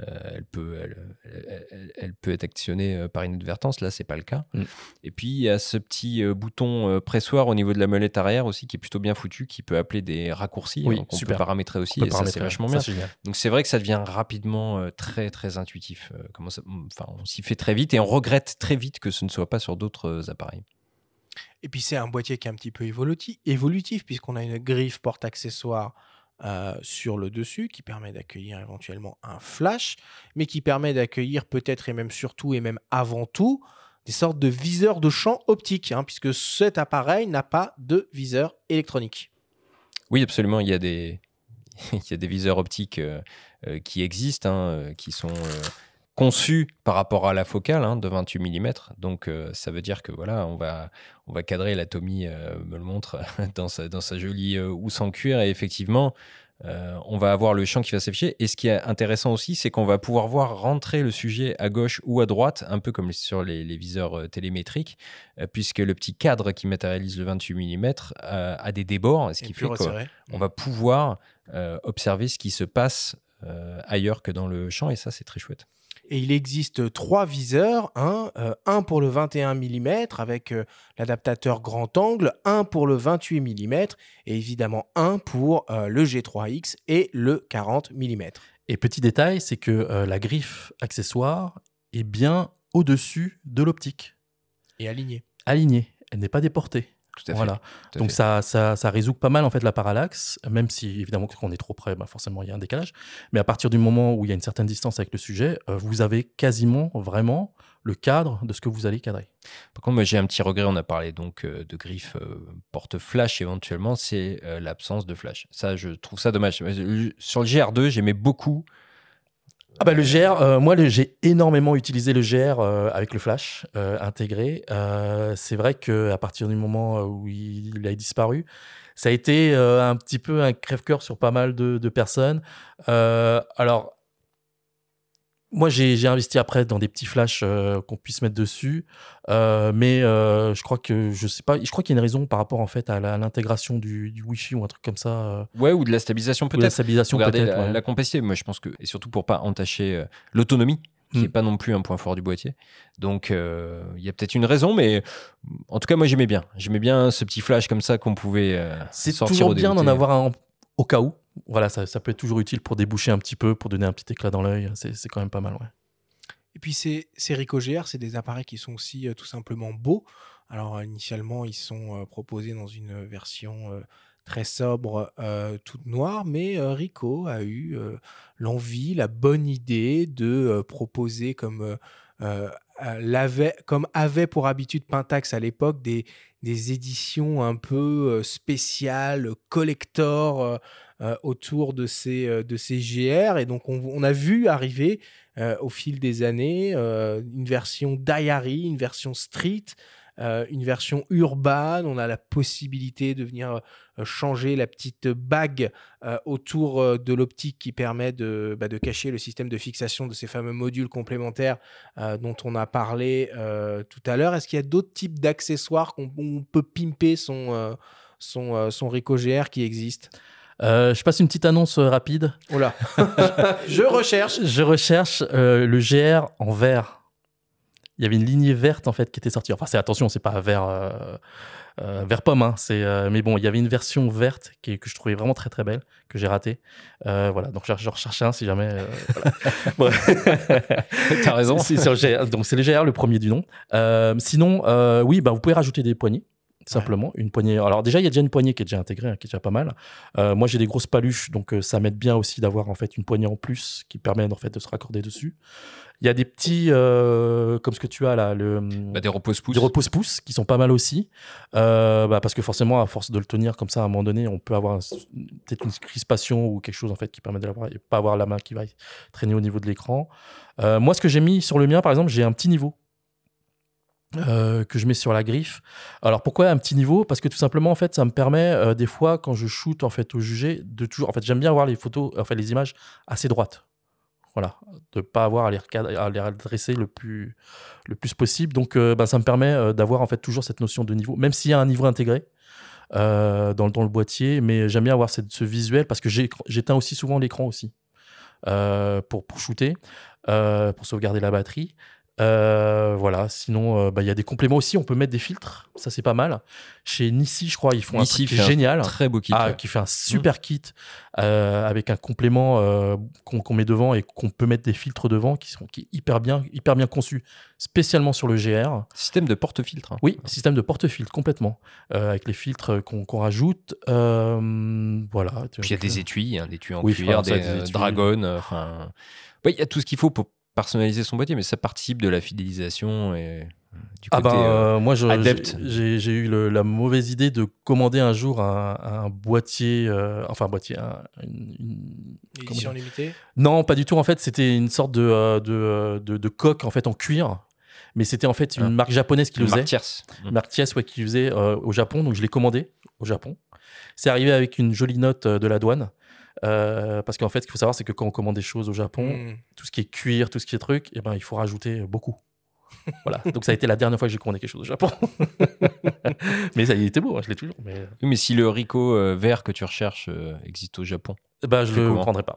euh, elle peut, elle, elle- elle- elle peut être actionnée par inadvertance. Là, c'est pas le cas. Mm. Et puis il y a ce petit bouton pressoir au niveau de la molette arrière aussi qui est plutôt bien foutu, qui peut appeler des raccourcis Oui, hein, super. peut paramétrer aussi. Peut et ça, c'est vachement bien. Donc c'est vrai que ça devient rapidement euh, très très intuitif. Euh, comment ça, enfin, on s'y fait très vite et on regrette très vite que ce ne soit pas sur d'autres appareils. Et puis c'est un boîtier qui est un petit peu évoluti- évolutif, puisqu'on a une griffe porte-accessoire euh, sur le dessus qui permet d'accueillir éventuellement un flash, mais qui permet d'accueillir peut-être et même surtout et même avant tout des sortes de viseurs de champ optique, hein, puisque cet appareil n'a pas de viseur électronique. Oui, absolument. Il y a des, il y a des viseurs optiques euh, euh, qui existent, hein, qui sont conçus par rapport à la focale hein, de 28 mm. Donc euh, ça veut dire que voilà, on va, on va cadrer la Tommy euh, me le montre dans sa, dans sa jolie euh, housse en cuir et effectivement. on va avoir le champ qui va s'afficher. Et ce qui est intéressant aussi, c'est qu'on va pouvoir voir rentrer le sujet à gauche ou à droite, un peu comme sur les, les viseurs télémétriques, puisque le petit cadre qui matérialise le 28 mm a des débords, ce qui fait que resserré. on va pouvoir observer ce qui se passe ailleurs que dans le champ, et ça, c'est très chouette. Et il existe trois viseurs, un, euh, un pour le 21 mm avec euh, l'adaptateur grand angle, un pour le 28 mm et évidemment un pour euh, le G3X et le 40 mm. Et petit détail, c'est que la griffe accessoire est bien au-dessus de l'optique, Et aligné. alignée. Elle n'est pas déportée. Tout à fait. Voilà. tout à Donc fait. ça, ça, ça résout pas mal en fait la parallaxe, même si évidemment quand on est trop près, bah, forcément il y a un décalage. Mais à partir du moment où il y a une certaine distance avec le sujet, euh, vous avez quasiment vraiment le cadre de ce que vous allez cadrer. Par contre, moi, j'ai un petit regret. On a parlé donc euh, de griffes euh, porte-flash éventuellement, c'est euh, l'absence de flash. Ça, je trouve ça dommage. Sur le GR2, j'aimais beaucoup. Ah bah le GR, euh, moi j'ai énormément utilisé le GR euh, avec le flash euh, intégré. C'est vrai que à partir du moment où il, a disparu, ça a été un petit peu un crève-cœur sur pas mal de, de personnes. Alors moi j'ai investi après dans des petits flashs euh, qu'on puisse mettre dessus, Euh, mais euh, je crois que je sais pas, je crois qu'il y a une raison par rapport en fait à l'intégration du, du Wi-Fi ou un truc comme ça, Ouais, ou de la stabilisation ou la peut-être. stabilisation Regardez peut-être. la, ouais. la compacité. Moi, je pense que, et surtout pour pas entacher l'autonomie, qui Mm. n'est pas non plus un point fort du boîtier. Donc, euh, il y a peut-être une raison, mais en tout cas, moi, j'aimais bien. J'aimais bien ce petit flash comme ça qu'on pouvait euh, C'est toujours au bien d'en avoir un au cas où. Voilà, ça, ça peut être toujours utile pour déboucher un petit peu, pour donner un petit éclat dans l'œil. C'est quand même pas mal, ouais. Et puis ces, ces Ricoh GR, c'est des appareils qui sont aussi euh, tout simplement beaux. Alors euh, initialement, ils sont euh, proposés dans une version très sobre, toute noire, mais Ricoh a eu l'envie, la bonne idée de proposer comme l'avait, comme avait pour habitude Pentax à l'époque des, des éditions un peu spéciales, collector euh, autour de ces, euh, de ces GR. Et donc on, on a vu arriver euh, au fil des années, une version diary, une version street, une version urbaine. On a la possibilité de venir changer la petite bague autour de l'optique qui permet de, bah, de cacher le système de fixation de ces fameux modules complémentaires dont on a parlé tout à l'heure. Est-ce qu'il y a d'autres types d'accessoires qu'on on peut pimper son, son, son Ricoh GR qui existent? Euh, je passe une petite annonce euh, rapide. Oh là Je recherche Je recherche euh, le GR en vert. Il y avait une lignée verte en fait qui était sortie. Enfin, c'est attention, c'est pas vert, euh, vert pomme. Hein, c'est, mais bon, il y avait une version verte qui, que je trouvais vraiment très très belle que j'ai ratée. Voilà, donc je, je recherche un si jamais. voilà. T'as raison. C'est, c'est le GR, donc c'est le GR le premier du nom. Sinon, oui, bah, vous pouvez rajouter des poignées. Simplement. Une poignée. Alors déjà, il y a déjà une poignée qui est déjà intégrée, hein, qui est déjà pas mal. Euh, moi, j'ai des grosses paluches, donc euh, ça m'aide bien aussi d'avoir en fait une poignée en plus qui permet en fait de se raccorder dessus. Il y a des petits, euh, comme ce que tu as là, le, Bah, des repose-pouces. des repose-pouces qui sont pas mal aussi, bah, parce que forcément, à force de le tenir comme ça, à un moment donné, on peut avoir un- peut-être une crispation ou quelque chose en fait qui permet de l'avoir et pas avoir la main qui va traîner au niveau de l'écran. Moi, ce que j'ai mis sur le mien, par exemple, j'ai un petit niveau. Euh, que je mets sur la griffe. Alors pourquoi un petit niveau? Parce que tout simplement en fait ça me permet euh, des fois quand je shoot en fait au jugé de toujours en fait j'aime bien avoir les photos en fait les images assez droites. Voilà, de pas avoir à les, à redresser le plus le plus possible. Donc euh, bah, ça me permet euh, d'avoir en fait toujours cette notion de niveau, même s'il y a un niveau intégré dans, le boîtier. Mais j'aime bien avoir ce visuel parce que j'éteins aussi souvent l'écran aussi pour, pour shooter, pour sauvegarder la batterie. Euh, voilà, sinon euh, bah, il y a des compléments aussi, on peut mettre des filtres, ça c'est pas mal. Chez Nissi, je crois, ils font Nissi un truc fait un génial. Très beau kit. Ah, ouais. qui fait un super kit euh, avec un complément euh, qu'on met devant et qu'on peut mettre des filtres devant qui sont qui est hyper bien, hyper bien conçus, spécialement sur le GR. Système de porte-filtre. hein. Oui, système de porte-filtre complètement, euh, avec les filtres qu'on rajoute. euh, voilà. Puis il y a des étuis, hein, des étuis en Oui, cuir, des, des dragons. euh, Enfin, ouais, il y a tout ce qu'il faut pour personnaliser son boîtier, mais ça participe de la fidélisation et euh, du Ah côté. ben, euh, euh, moi, je- adepte. j'ai- eu le- la mauvaise idée de commander un jour un, un boîtier, euh, enfin un boîtier, un- une- une- Édition limitée Non, pas du tout. En fait, c'était une sorte de, de, de, de coque en fait en cuir, mais c'était en fait une Ah. marque japonaise qui le une faisait. marque tierce. Une marque tierce, ouais, qui le faisait euh, au Japon. Donc je l'ai commandé au Japon. C'est arrivé avec une jolie note euh, de la douane. Euh, parce qu'en fait, ce qu'il faut savoir, c'est que quand on commande des choses au Japon, Hmm. tout ce qui est cuir, tout ce qui est truc, eh ben, il faut rajouter beaucoup. voilà. Donc ça a été la dernière fois que j'ai commandé quelque chose au Japon. mais ça, il était beau, hein, je l'ai toujours. Mais Oui, mais si le Rico euh, vert que tu recherches euh, existe au Japon, bah, je le prendrai pas.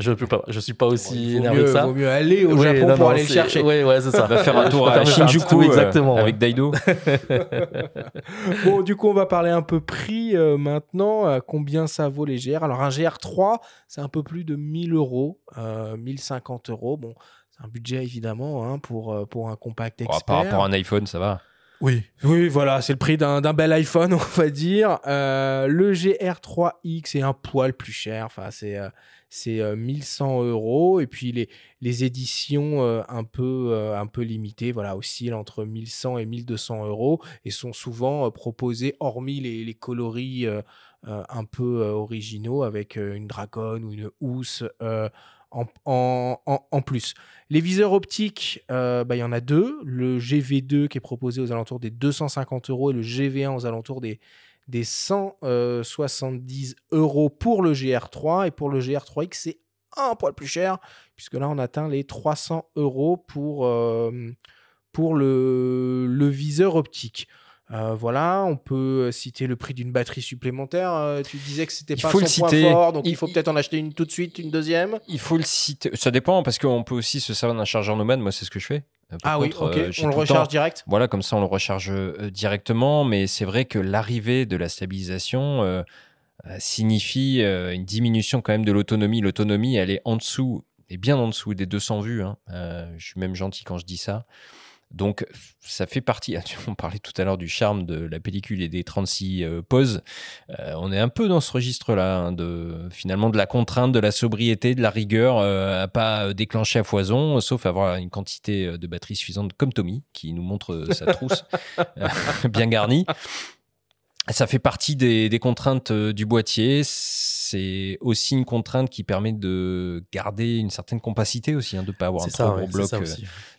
Je peux pas. Je suis pas aussi énervé mieux, que ça. vaut mieux aller au Ouais, Japon non, pour non, aller le chercher. Ouais, c'est ça. va faire un tour à Shinjuku euh, exactement. avec Daido. Bon, du coup, on va parler un peu prix euh, maintenant. Euh, combien ça vaut les GR Alors, un GR3, c'est un peu plus de 1000 euros, euh, 1050 euros. Bon, c'est un budget évidemment hein, pour, pour un compact expert. par rapport à un iPhone, ça va. Oui. Oui, voilà, c'est le prix d'un d'un bel iPhone, on va dire. Euh, le GR3X est un poil plus cher. Enfin, c'est euh, c'est euh, 1100 euros. Et puis les, éditions un, peu, limitées, voilà, oscillent entre 1100 et 1200 euros et sont souvent proposées, hormis les, coloris un peu originaux, avec une dragonne ou une housse. en, plus. Les viseurs optiques, bah, il y en a deux. Le GV2 qui est proposé aux alentours des 250 euros et le GV1 aux alentours des, des 170 euros pour le GR3. Et pour le GR3X, c'est un poil plus cher, puisque là, on atteint les 300 euros pour, euh, pour le, le viseur optique. Euh, voilà, on peut citer le prix d'une batterie supplémentaire. Euh, tu disais que c'était pas faut son le point citer. fort, donc il, Il- faut peut-être en acheter une tout de suite, une deuxième. Il faut le citer. Ça dépend parce qu'on peut aussi se servir d'un chargeur nomade. Moi, c'est ce que je fais. Euh, par Ah oui, ok, euh, on le recharge direct. Voilà, comme ça, on le recharge euh, directement. Mais c'est vrai que l'arrivée de la stabilisation signifie une diminution quand même de l'autonomie. L'autonomie, elle est en dessous, et bien en dessous des 200 vues. hein. Je suis même gentil quand je dis ça. Donc, ça fait partie. On parlait tout à l'heure du charme de la pellicule et des 36 euh, poses. Euh, on est un peu dans ce registre-là, hein, de finalement de la contrainte, de la sobriété, de la rigueur, euh, à pas euh, déclencher à foison, sauf avoir une quantité de batterie suffisante, comme Tommy, qui nous montre sa trousse bien garnie. Ça fait partie des, des contraintes du boîtier. C'est aussi une contrainte qui permet de garder une certaine compacité aussi, hein, de ne pas avoir un trop ça, gros bloc euh,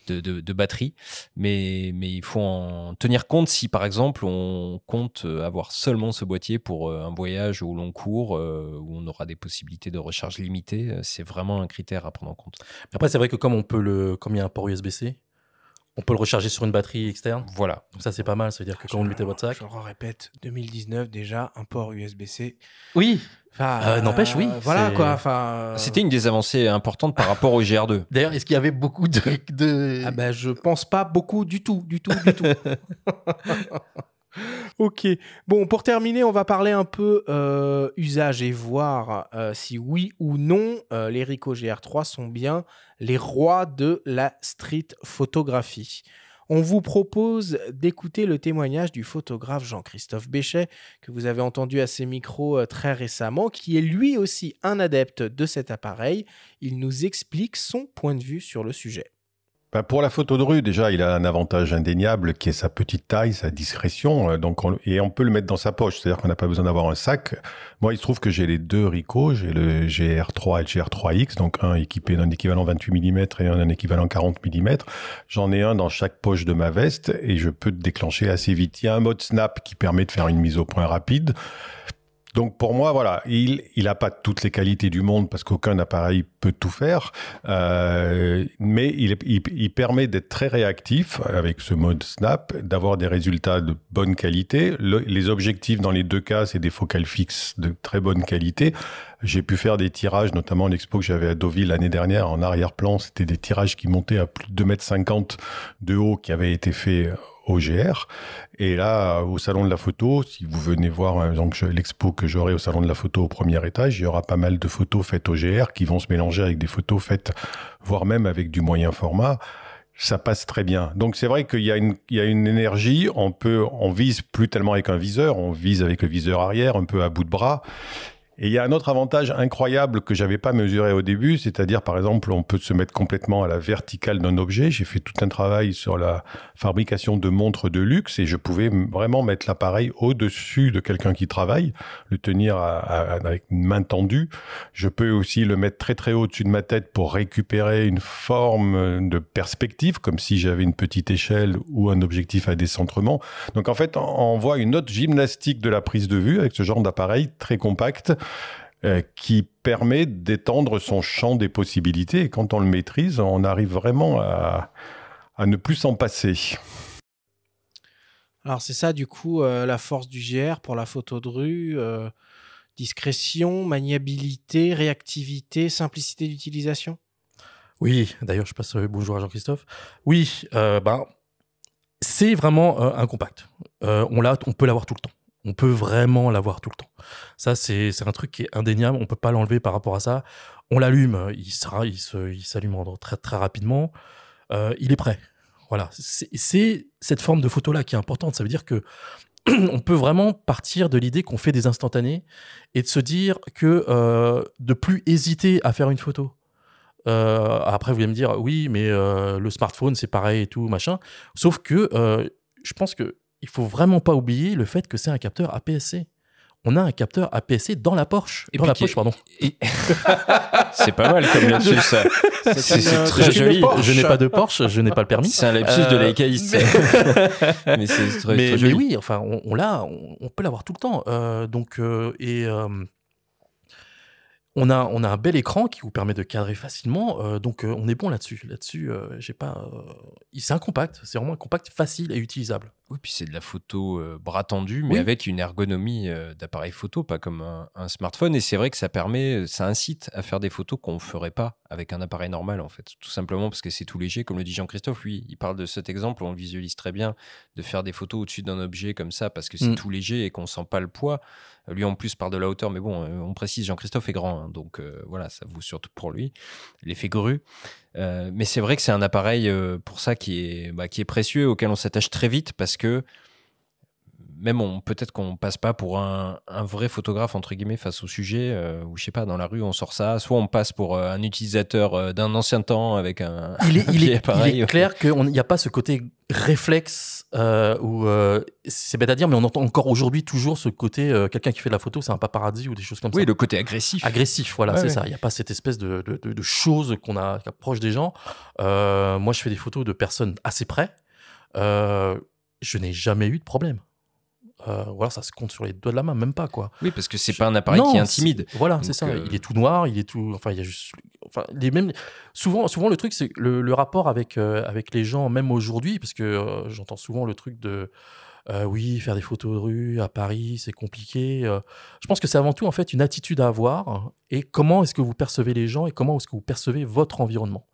de, de- de batterie. Mais, mais il faut en tenir compte si, par exemple, on compte euh, avoir seulement ce boîtier pour euh, un voyage au long cours où on aura des possibilités de recharge limitées. C'est vraiment un critère à prendre en compte. Après, c'est vrai que comme on peut le, comme il y a un port USB-C, on peut le recharger sur une batterie externe. Voilà. Donc ça, c'est pas mal. Ça veut dire que quand vous le mettez dans votre sac. Je le répète, 2019 déjà, un port USB-C. Oui. Enfin, Euh, n'empêche, oui, Voilà quoi. Enfin, C'était une des avancées importantes par rapport au GR2. D'ailleurs, est-ce qu'il y avait beaucoup de, de... Ah ben, je pense pas beaucoup du tout, du tout, du tout. ok. Bon, pour terminer, on va parler un peu euh, usage et voir euh, si oui ou non euh, les Ricoh GR3 sont bien les rois de la street photographie. on vous propose d'écouter le témoignage du photographe Jean-Christophe Béchet, que vous avez entendu à ses micros très récemment, qui est lui aussi un adepte de cet appareil. Il nous explique son point de vue sur le sujet. Bah, pour la photo de rue, déjà, il a un avantage indéniable qui est sa petite taille, sa discrétion. Euh, donc et on peut le mettre dans sa poche, c'est-à-dire qu'on n'a pas besoin d'avoir un sac. Moi, il se trouve que j'ai les deux Ricoh, j'ai le GR3 et le GR3X, donc un équipé d'un équivalent 28 mm et un d'un équivalent 40 mm. J'en ai un dans chaque poche de ma veste et je peux déclencher assez vite. Il y a un mode snap qui permet de faire une mise au point rapide. Donc pour moi, voilà, il il a pas toutes les qualités du monde parce qu'aucun appareil peut tout faire, euh, mais il, il, permet d'être très réactif avec ce mode snap, d'avoir des résultats de bonne qualité. les objectifs dans les deux cas, c'est des focales fixes de très bonne qualité. J'ai pu faire des tirages, notamment l'expo que j'avais à Deauville l'année dernière en arrière-plan, c'était des tirages qui montaient à plus de 2,50 mètres de haut qui avaient été faits OGR. Et là, au salon de la photo, si vous venez voir l'expo que j'aurai au salon de la photo au premier étage, il y aura pas mal de photos faites OGR qui vont se mélanger avec des photos faites, voire même avec du moyen format. Ça passe très bien. Donc c'est vrai qu'il y a une, il y a une énergie. On peut, on vise plus tellement avec un viseur, on vise avec le viseur arrière, un peu à bout de bras. Et il y a un autre avantage incroyable que j'avais pas mesuré au début, c'est-à-dire par exemple on peut se mettre complètement à la verticale d'un objet. J'ai fait tout un travail sur la fabrication de montres de luxe et je pouvais vraiment mettre l'appareil au-dessus de quelqu'un qui travaille, le tenir avec une main tendue. Je peux aussi le mettre très très haut au-dessus de ma tête pour récupérer une forme de perspective, comme si j'avais une petite échelle ou un objectif à décentrement. Donc en fait on voit une autre gymnastique de la prise de vue avec ce genre d'appareil très compact qui permet d'étendre son champ des possibilités. Et quand on le maîtrise, on arrive vraiment à, ne plus s'en passer. Alors c'est ça du coup euh, la force du GR pour la photo de rue, euh, discrétion, maniabilité, réactivité, simplicité d'utilisation? Oui, d'ailleurs je passe bonjour à Jean-Christophe. Oui, ben, c'est vraiment un compact. on, on peut l'avoir tout le temps. On peut vraiment l'avoir tout le temps. Ça, c'est un truc qui est indéniable. On peut pas l'enlever par rapport à ça. On l'allume, il sera, il s'allume très très rapidement. Euh, il est prêt. Voilà. C'est cette forme de photo là qui est importante. Ça veut dire que on peut vraiment partir de l'idée qu'on fait des instantanés et de se dire que euh, de plus hésiter à faire une photo. Euh, après, vous allez me dire, oui, mais le smartphone, c'est pareil et tout, machin. Sauf que je pense que il faut vraiment pas oublier le fait que c'est un capteur APS-C. On a un capteur APS-C dans la Porsche. Et dans la poche, pardon. c'est pas mal comme lapsus, ça. C'est très joli. Je n'ai pas de Porsche, je n'ai pas le permis. C'est un lapsus de euh, laïcaïste. Mais, c'est très, joli. oui, enfin, on, on l'a, on, peut l'avoir tout le temps. Euh, donc, euh, et on a, on a un bel écran qui vous permet de cadrer facilement, euh, donc euh, on est bon là-dessus. Là-dessus, euh, j'ai pas. c'est un compact, c'est vraiment un compact facile et utilisable. Oui, puis c'est de la photo bras tendu, mais avec une ergonomie d'appareil photo, pas comme un, smartphone. Et c'est vrai que ça permet, ça incite à faire des photos qu'on ne ferait pas avec un appareil normal, en fait. Tout simplement parce que c'est tout léger, comme le dit Jean-Christophe. Lui, il parle de cet exemple, on le visualise très bien, de faire des photos au-dessus d'un objet comme ça, parce que c'est mm. tout léger et qu'on sent pas le poids. Lui, en plus, parle de la hauteur, mais bon, euh, on précise, Jean-Christophe est grand, hein, donc euh, voilà, ça vaut surtout pour lui. L'effet grue. Euh, mais c'est vrai que c'est un appareil pour ça qui est, bah, qui est précieux, auquel on s'attache très vite parce que même on peut-être qu'on passe pas pour un, vrai photographe entre guillemets face au sujet euh, ou je sais pas dans la rue on sort ça. Soit on passe pour euh, un utilisateur euh, d'un ancien temps avec un il est, il, est, il est clair qu'il n'y a pas ce côté réflexe ou c'est bête à dire mais on entend encore aujourd'hui toujours ce côté quelqu'un qui fait de la photo c'est un paparazzi ou des choses comme ça. oui le côté agressif. Agressif voilà c'est ça. Il n'y a pas cette espèce de, de, de, choses qu'on a qui approche des gens. Moi je fais des photos de personnes assez près. Je n'ai jamais eu de problème euh, voilà, ça se compte sur les doigts de la main, même pas quoi. Oui, parce que c'est pas un appareil qui est intimide. Voilà, c'est ça. Euh, il est tout noir, il est tout. Enfin, il y a juste. Enfin, les mêmes. Souvent, souvent le truc, c'est le, le, rapport avec euh, avec les gens, même aujourd'hui, parce que j'entends souvent le truc de. oui, faire des photos de rue à Paris, c'est compliqué. je pense que c'est avant tout en fait une attitude à avoir et comment est-ce que vous percevez les gens et comment est-ce que vous percevez votre environnement.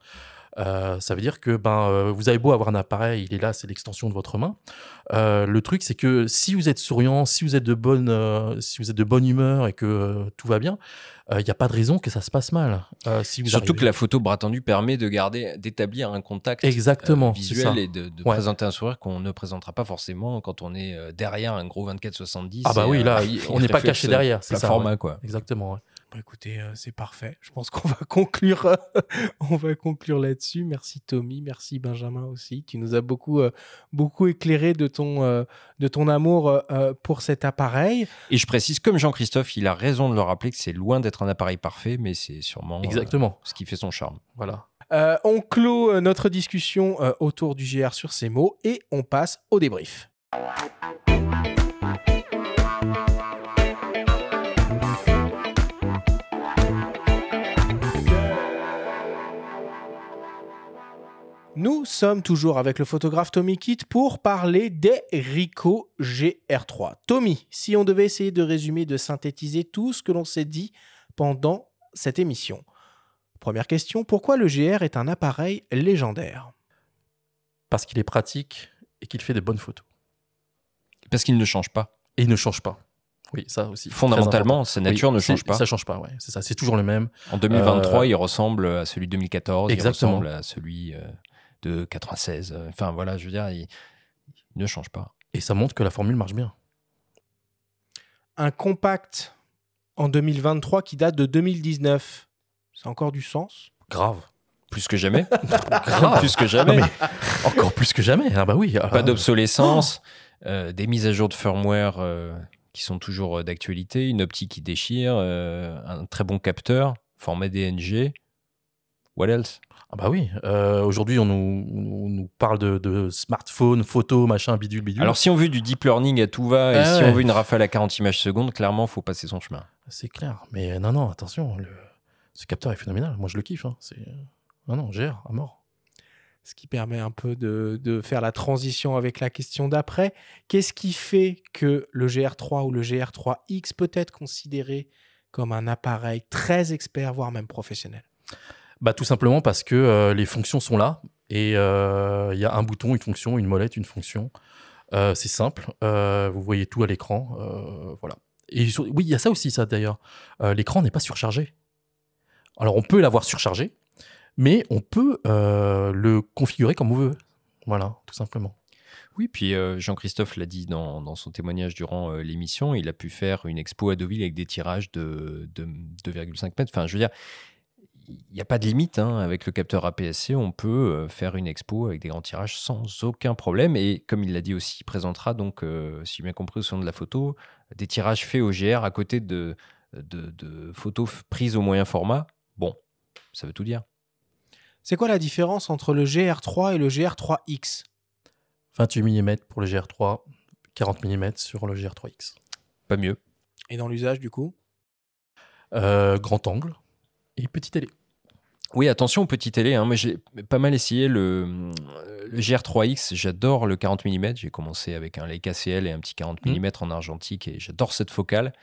Euh, ça veut dire que ben, euh, vous avez beau avoir un appareil, il est là, c'est l'extension de votre main. Euh, le truc, c'est que si vous êtes souriant, si vous êtes de bonne, si vous êtes de bonne humeur et que tout va bien, il n'y a pas de raison que ça se passe mal. Si vous Surtout arrivez- que la photo bras tendu permet de garder, d'établir un contact Exactement, visuel et de, de Ouais. présenter un sourire qu'on ne présentera pas forcément quand on est derrière un gros 24-70. Ah bah oui, là, on n'est pas caché derrière, c'est ça. format ouais. quoi. Exactement. ouais. Bon, écoutez, euh, c'est parfait. Je pense qu'on va conclure, euh, on va conclure là-dessus. Merci Tommy, merci Benjamin aussi. Tu nous as beaucoup, euh, beaucoup éclairé de ton, euh, de ton amour pour cet appareil. Et je précise, comme Jean-Christophe, il a raison de le rappeler que c'est loin d'être un appareil parfait, mais c'est sûrement euh, Exactement. ce qui fait son charme. Voilà. Euh, on clôt notre discussion euh, autour du GR sur ces mots et on passe au débrief. Nous sommes toujours avec le photographe Tommy Kitt pour parler des Ricoh GR3. Tommy, si on devait essayer de résumer, de synthétiser tout ce que l'on s'est dit pendant cette émission. Première question, pourquoi le GR est un appareil légendaire? Parce qu'il est pratique et qu'il fait de bonnes photos. Parce qu'il ne change pas. Et il ne change pas. Oui, ça aussi. Fondamentalement, sa nature Oui, ne change pas. Ça change pas, ouais. C'est ça, c'est toujours le même. En 2023, Euh, il ressemble à celui de 2014, Exactement. il ressemble à celui euh, de 96. euh, Enfin voilà, je veux dire, il, il ne change pas. Et ça montre que la formule marche bien. Un compact en 2023 qui date de 2019, ça a encore du sens? Grave. Plus que jamais. Grave. Plus que jamais. Non, Encore plus que jamais. Ah bah oui. Pas Ah, d'obsolescence, euh, des mises à jour de firmware euh, qui sont toujours euh, d'actualité, une optique qui déchire, euh, un très bon capteur, format DNG. What else? Ah bah oui. Euh, Aujourd'hui, on nous, on nous parle de, de smartphone, photo, machin, bidule, bidule. Alors si on veut du deep learning à tout va et Ah si ouais. on veut une rafale à 40 images secondes, clairement, faut passer son chemin. C'est clair. Mais non, non, attention. Le... Ce capteur est phénoménal. Moi, je le kiffe. hein. C'est... Non, non, GR, à mort. Ce qui permet un peu de, de faire la transition avec la question d'après. Qu'est-ce qui fait que le GR3 ou le GR3X peut être considéré comme un appareil très expert, voire même professionnel? Bah, tout simplement parce que euh, les fonctions sont là. Et euh, il y a un bouton, une fonction, une molette, une fonction. Euh, c'est simple. Vous voyez tout à l'écran. Voilà. Et oui, il y a ça aussi, ça d'ailleurs. L'écran n'est pas surchargé. Alors, on peut l'avoir surchargé, mais on peut le configurer comme on veut. Voilà, tout simplement. Oui, puis Jean-Christophe l'a dit dans, dans son témoignage durant l'émission, il a pu faire une expo à Deauville avec des tirages de, de 2,5 mètres. Enfin, je veux dire, il n'y a pas de limite. hein. Avec le capteur APS-C, on peut euh, faire une expo avec des grands tirages sans aucun problème. Et comme il l'a dit aussi, il présentera donc, euh, si j'ai bien compris au son de la photo, des tirages faits au GR à côté de, de, de photos prises au moyen format. Bon, ça veut tout dire. C'est quoi la différence entre le GR3 et le GR3X 28 mm pour le GR3, 40 mm sur le GR3X. Pas mieux. Et dans l'usage, du coup? Euh, grand angle et petite télé. Oui, attention aux petites télé. Hein. Moi, j'ai pas mal essayé le, le GR3X. J'adore le 40 mm. J'ai commencé avec un Leica CL et un petit 40 Mhm. mm en argentique et j'adore cette focale.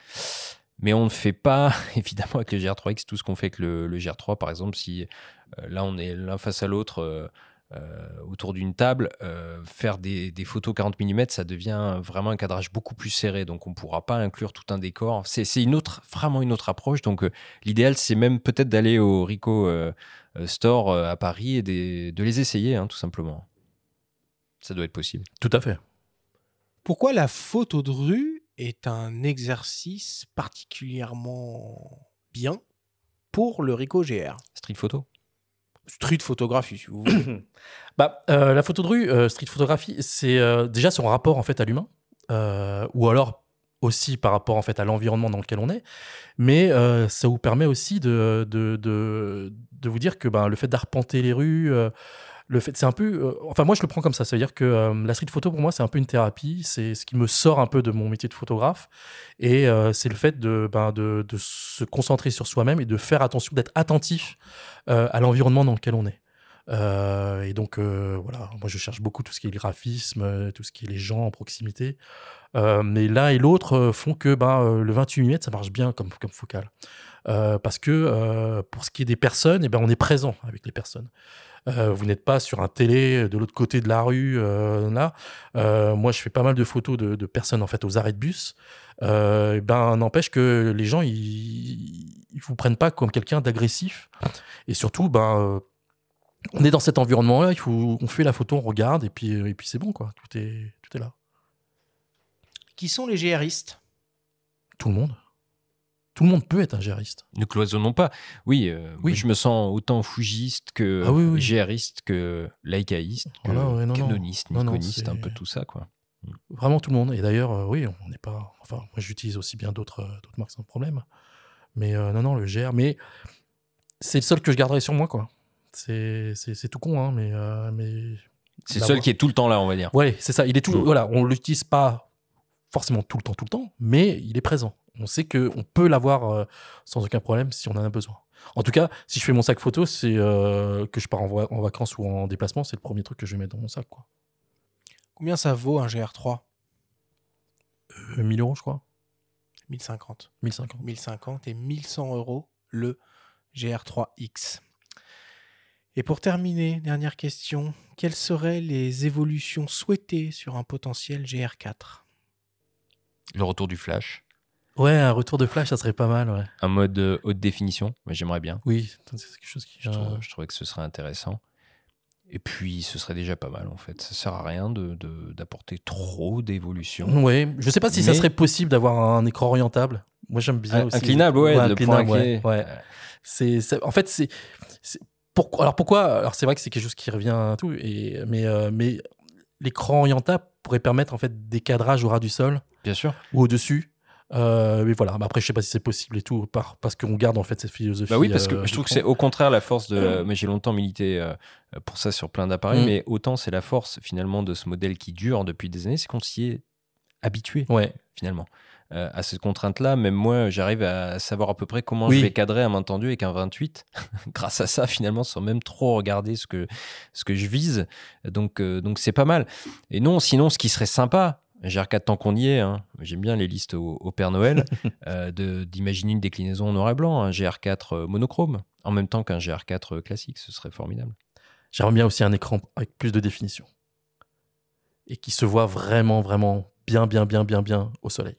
Mais on ne fait pas, évidemment, avec le GR3X tout ce qu'on fait avec le, le GR3. Par exemple, si euh, là, on est l'un face à l'autre euh, euh, autour d'une table, euh, faire des, des photos 40 mm, ça devient vraiment un cadrage beaucoup plus serré. Donc, on ne pourra pas inclure tout un décor. C'est une autre, vraiment une autre approche. Donc, euh, l'idéal, c'est même peut-être d'aller au Rico Store euh, à Paris et des- de les essayer, hein, tout simplement. Ça doit être possible. Tout à fait. Pourquoi la photo de rue est un exercice particulièrement bien pour le Ricoh GR Street photo? Street photographie, si vous voulez. Bah, euh, la photo de rue, euh, street photographie, c'est euh, déjà son rapport en fait à l'humain, ou alors aussi par rapport en fait à l'environnement dans lequel on est, mais ça vous permet aussi de, de, de, de vous dire que ben, le fait d'arpenter les rues, le fait, c'est un peu, euh, enfin moi je le prends comme ça, ça veut dire que euh, la street photo pour moi c'est un peu une thérapie, c'est ce qui me sort un peu de mon métier de photographe, et euh, c'est le fait de, ben, de, de se concentrer sur soi-même et de faire attention, d'être attentif euh, à l'environnement dans lequel on est. Et donc, voilà, moi je cherche beaucoup tout ce qui est le graphisme, tout ce qui est les gens en proximité. Mais l'un et l'autre font que ben, le 28 mm, ça marche bien comme, comme focale. Euh, parce que euh, pour ce qui est des personnes, eh ben, on est présent avec les personnes. Euh, vous n'êtes pas sur un télé de l'autre côté de la rue là. Moi, je fais pas mal de photos de, de personnes en fait aux arrêts de bus. Eh ben, n'empêche que les gens ils, ils vous prennent pas comme quelqu'un d'agressif. Et surtout, ben, on est dans cet environnement-là. Il faut, on fait la photo, on regarde et puis et puis c'est bon quoi. Tout est tout est là. Qui sont les GRistes? Tout le monde. Tout le monde peut être un gériste. Ne cloisonnons pas. Oui, euh, Oui. moi, je me sens autant fougiste que Ah oui, oui. GRiste que laïcaïste, que Voilà, ouais, non, non. canoniste, Non, non, niconiste, un peu tout ça, quoi. Vraiment tout le monde. Et d'ailleurs, euh, oui, on n'est pas. Enfin, moi, j'utilise aussi bien d'autres euh, marques sans problème. Mais euh, non, non, le GR. Mais c'est le seul que je garderai sur moi, quoi. C'est tout con, hein, mais. mais... C'est le Bah, seul qui est tout le temps là, on va dire. Ouais, c'est ça. Il est tout. Voilà, on l'utilise pas forcément tout le temps, tout le temps, mais il est présent. On sait que on peut l'avoir euh, sans aucun problème si on en a besoin. En tout cas, si je fais mon sac photo, c'est euh, que je pars en, vacances ou en déplacement, c'est le premier truc que je vais mettre dans mon sac, quoi. Combien ça vaut un GR3 Euh, 1000 euros, je crois. 1050. 1050. 1050 et 1100 euros le GR3X. Et pour terminer, dernière question, quelles seraient les évolutions souhaitées sur un potentiel GR4 Le retour du flash, Ouais, un retour de flash, ça serait pas mal, ouais. un mode euh, haute définition, moi j'aimerais bien. Oui, c'est quelque chose qui. Je, euh, trouve- je trouvais que ce serait intéressant. Et puis, ce serait déjà pas mal, en fait. Ça sert à rien de- de- d'apporter trop d'évolution. Ouais, je sais pas si ça serait possible d'avoir un écran orientable. Moi, j'aime bien Un- aussi. Inclinable, ouais, le inclinable, ouais, ouais. C'est, en fait, c'est, pourquoi, alors pourquoi, alors c'est vrai que c'est quelque chose qui revient à tout, et, mais, euh, mais l'écran orientable pourrait permettre en fait des cadrages au ras du sol Bien sûr. ou au-dessus. Euh, mais voilà, Mais après, je sais pas si c'est possible et tout, par, parce qu'on garde en fait cette philosophie. Bah oui, parce que euh, je trouve que c'est au contraire la force de. Mais j'ai longtemps milité euh, pour ça sur plein d'appareils, Mm. mais autant c'est la force finalement de ce modèle qui dure depuis des années, c'est qu'on s'y est habitué Ouais, finalement. Euh, à cette contrainte-là, même moi, j'arrive à savoir à peu près comment Oui. je vais cadrer à main tendue avec un 28, grâce à ça finalement, sans même trop regarder ce que, ce que je vise. Donc, euh, donc c'est pas mal. Et non, sinon, ce qui serait sympa, GR4 tant qu'on y est, hein, j'aime bien les listes au, au Père Noël, euh, d'imaginer une déclinaison en noir et blanc, un GR4 euh, monochrome, en même temps qu'un GR4 euh, classique, ce serait formidable. j'aimerais bien aussi un écran avec plus de définition et qui se voit vraiment, vraiment bien, bien, bien, bien, bien au soleil.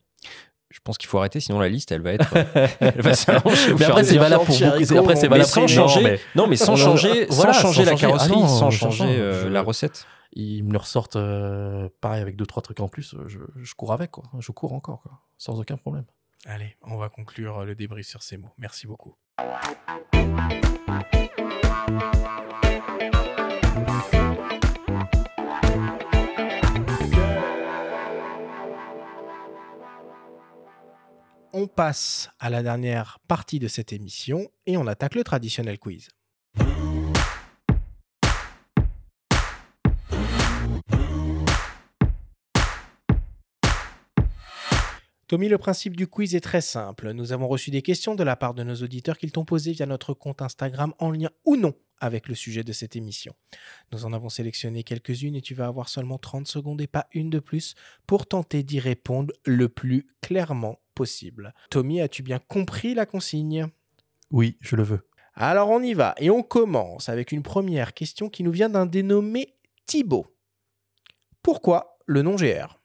Je pense qu'il faut arrêter, sinon la liste, elle va être. elle va s'allonger au Mais après, c'est valable pour beaucoup. Après, c'est valable sans pour- changer, non, mais- non, mais sans changer, voilà, sans sans changer la changer. Ah carrosserie, non, sans changer euh, je- la recette. ils me le ressortent euh, pareil avec deux trois trucs en plus, euh, je, je cours avec quoi. Je cours encore quoi, sans aucun problème. Allez, on va conclure le débrief sur ces mots. Merci beaucoup. On passe à la dernière partie de cette émission et on attaque le traditionnel quiz. Tommy, le principe du quiz est très simple. Nous avons reçu des questions de la part de nos auditeurs qu'ils t'ont posées via notre compte Instagram en lien ou non avec le sujet de cette émission. Nous en avons sélectionné quelques-unes et tu vas avoir seulement 30 secondes et pas une de plus pour tenter d'y répondre le plus clairement possible. Tommy, as-tu bien compris la consigne? Oui, je le veux. Alors on y va et on commence avec une première question qui nous vient d'un dénommé Thibaut. Pourquoi le nom GR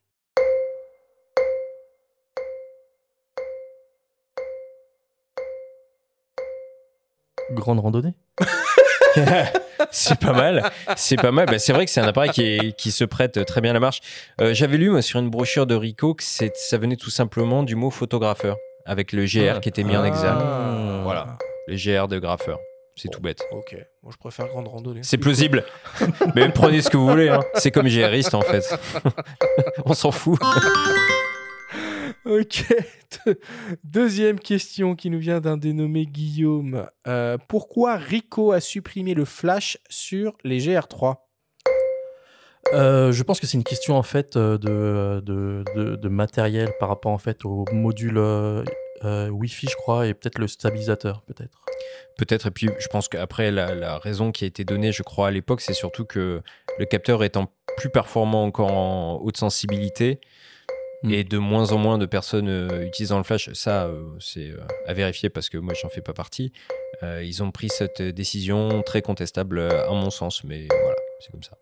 Grande randonnée? C'est pas mal. C'est pas mal. Bah, c'est vrai que c'est un appareil qui, est- qui se prête très bien à la marche. Euh, J'avais lu moi, sur une brochure de Rico que c'est- ça venait tout simplement du mot photographeur, avec le GR qui était mis en exergue. Ah. Voilà. Le GR de graffeur. C'est tout bête. Ok, moi je préfère grande randonnée. C'est plausible. Mais prenez ce que vous voulez. hein. C'est comme GRiste en fait. On s'en fout. Ok. Deux- Deuxième question qui nous vient d'un dénommé Guillaume. Euh, pourquoi Rico a supprimé le flash sur les GR3 Euh, je pense que c'est une question en fait euh, de, de, de, de matériel par rapport en fait au module euh, Wi-Fi, je crois, et peut-être le stabilisateur, peut-être. Peut-être. Et puis je pense qu'après la, la raison qui a été donnée, je crois à l'époque, c'est surtout que le capteur étant plus performant encore en haute sensibilité, Mm. et de moins en moins de personnes euh, utilisant le flash. Ça, euh, c'est euh, à vérifier parce que moi, j'en fais pas partie. Euh, ils ont pris cette décision très contestable euh, à mon sens, mais voilà, c'est comme ça.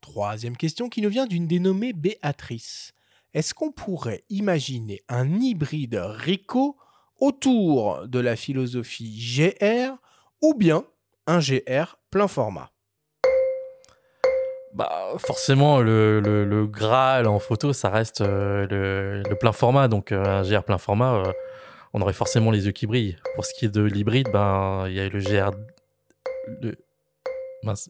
Troisième question qui nous vient d'une dénommée Béatrice. Est-ce qu'on pourrait imaginer un hybride Rico autour de la philosophie GR ou bien un GR plein format? Bah, forcément, le, le, Graal en photo, ça reste euh, le, le plein format. Donc, euh, un GR plein format, euh, on aurait forcément les yeux qui brillent. Pour ce qui est de l'hybride, ben, il y a le GR. Le,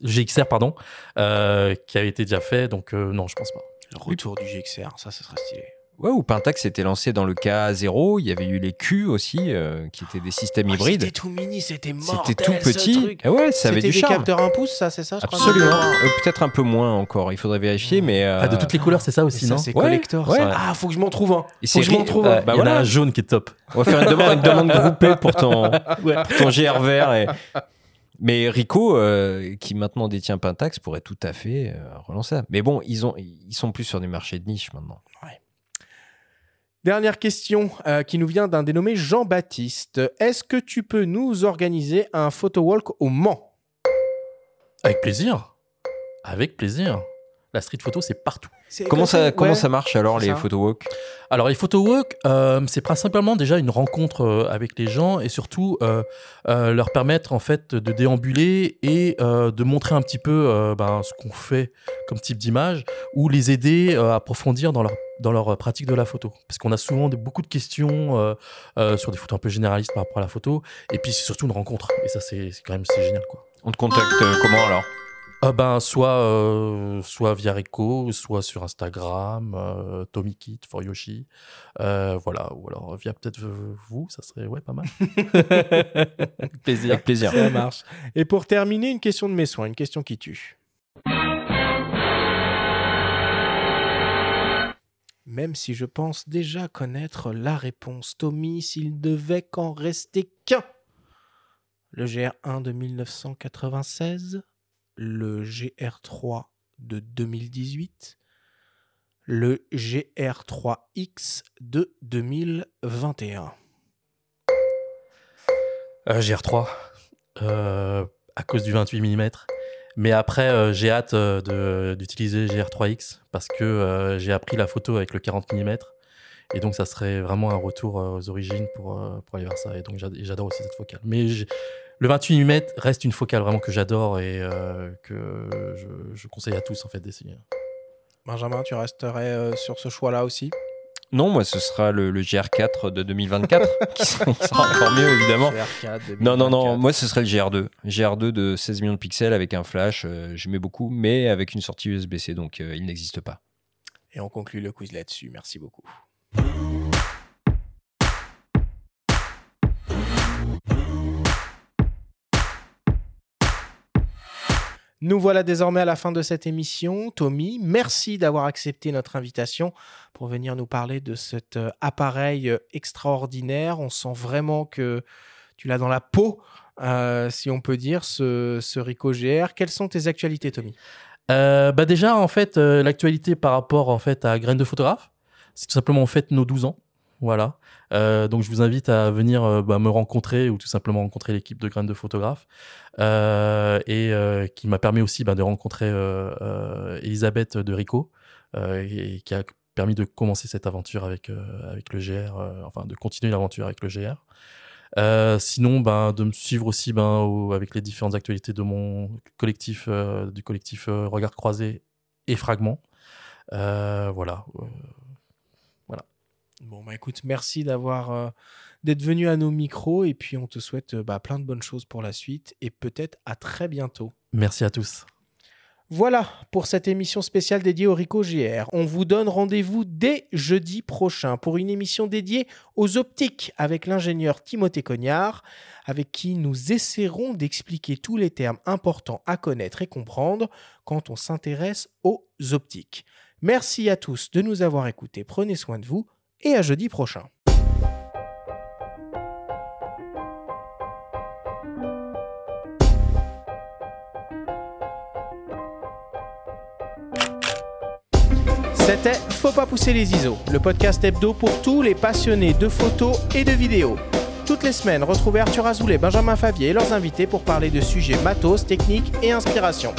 GXR, pardon, qui a été déjà fait. Donc, non, je pense pas. Le retour du GXR, ça, ça serait stylé. Ouais, ou Pentax s'était lancé dans le K0. Il y avait eu les Q aussi, euh, qui étaient des systèmes hybrides. C'était tout mini, c'était mortel. C'était tout ce petit. truc. Et ouais, ça avait C'était du des charme. capteurs 1 pouce, ça, c'est ça je crois, Absolument. Euh, Peut-être un peu moins encore. Il faudrait vérifier, mais. euh, Ah, de toutes les couleurs, c'est ça aussi, ça, non c'est Ouais, collector. ouais. ça. Ah, faut que je m'en trouve un. et Faut que je m'en trouve un. bah Il y en a un jaune qui est top. On va faire une demande, une demande groupée pour ton, pour ton GR vert. et- Mais Rico, euh, qui maintenant détient Pentax, pourrait tout à fait euh, relancer ça. Mais bon, ils, ont, ils sont plus sur des marchés de niche maintenant. Dernière question euh, qui nous vient d'un dénommé Jean-Baptiste. Est-ce que tu peux nous organiser un photo walk au Mans? Avec plaisir. Avec plaisir. La street photo, c'est partout. C'est Comment comme ça, ouais. comment ça marche alors, les ça. photo walks Alors, les photo walk, euh, c'est principalement déjà une rencontre euh, avec les gens et surtout euh, euh, leur permettre en fait de déambuler et euh, de montrer un petit peu euh, ben, ce qu'on fait comme type d'image ou les aider euh, à approfondir dans leur dans leur pratique de la photo parce qu'on a souvent de- beaucoup de questions euh, euh, sur des photos un peu généralistes par rapport à la photo et puis c'est surtout une rencontre et ça c'est quand même génial quoi On te contacte euh, comment alors? Ah ben, soit, euh, soit via Rico, soit sur Instagram, euh, Tomikit, for Yoshi. Euh, voilà, ou alors via peut-être euh, vous, ça serait ouais, pas mal. Avec plaisir. Ça marche. Et pour terminer, une question de mes soins, une question qui tue. Même si je pense déjà connaître la réponse, Tommy, s'il devait qu'en rester qu'un. Le GR1 de 1996, le GR3 de 2018, le GR3X de 2021. Euh, GR3, euh, à cause du 28 mm. Mais après, euh, j'ai hâte euh, d'utiliser GR3X parce que euh, j'ai appris la photo avec le 40 mm. Et donc, ça serait vraiment un retour aux origines pour, pour aller vers ça. Et donc, j'ad- j'adore aussi cette focale. Mais le 28 mm reste une focale vraiment que j'adore et que je, conseille à tous en fait d'essayer. Benjamin, tu resterais sur ce choix-là aussi? Non, moi, ce sera le, le GR4 de 2024, qui sera, qui sera encore mieux, évidemment. GR4 Non, non, non, 2024. moi, ce serait le GR2. GR2 de 16 millions de pixels avec un flash, euh, j'aimais beaucoup, mais avec une sortie USB-C, donc euh, il n'existe pas. Et on conclut le quiz là-dessus. Merci beaucoup. Nous voilà désormais à la fin de cette émission. Tommy, merci d'avoir accepté notre invitation pour venir nous parler de cet euh, appareil euh, extraordinaire. On sent vraiment que tu l'as dans la peau, euh, si on peut dire, ce, ce Ricoh GR. Quelles sont tes actualités, Tommy? Bah déjà, en fait, l'actualité par rapport en fait à Graines de photographe, c'est tout simplement en fait nos 12 ans. Voilà. Euh, donc je vous invite à venir euh, bah, me rencontrer ou tout simplement rencontrer l'équipe de Graines de photographe euh, et euh, qui m'a permis aussi bah, de rencontrer Elisabeth de Rico et, qui a permis de commencer cette aventure avec le GR, enfin de continuer l'aventure avec le GR. Sinon, ben, de me suivre aussi ben, avec les différentes actualités de mon collectif, du collectif Regard Croisé et Fragments. Voilà. Bon, bah écoute, merci d'avoir euh, d'être venu à nos micros et puis on te souhaite euh, bah, plein de bonnes choses pour la suite et peut-être à très bientôt. merci à tous. Voilà pour cette émission spéciale dédiée au Rico GR. On vous donne rendez-vous dès jeudi prochain pour une émission dédiée aux optiques avec l'ingénieur Timothée Cognard, avec qui nous essaierons d'expliquer tous les termes importants à connaître et comprendre quand on s'intéresse aux optiques. Merci à tous de nous avoir écoutés, prenez soin de vous et à jeudi prochain. C'était Faut pas pousser les ISO, le podcast hebdo pour tous les passionnés de photos et de vidéos. Toutes les semaines, retrouvez Arthur Azoulay, Benjamin Favier et leurs invités pour parler de sujets matos, techniques et inspiration.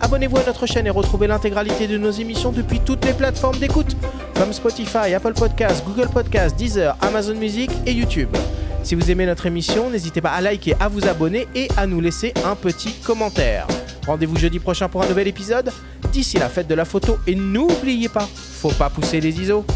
Abonnez-vous à notre chaîne et retrouvez l'intégralité de nos émissions depuis toutes les plateformes d'écoute, comme Spotify, Apple Podcasts, Google Podcasts, Deezer, Amazon Music et YouTube. Si vous aimez notre émission, n'hésitez pas à liker, à vous abonner et à nous laisser un petit commentaire. Rendez-vous jeudi prochain pour un nouvel épisode. D'ici la fête de la photo et n'oubliez pas, faut pas pousser les ISO.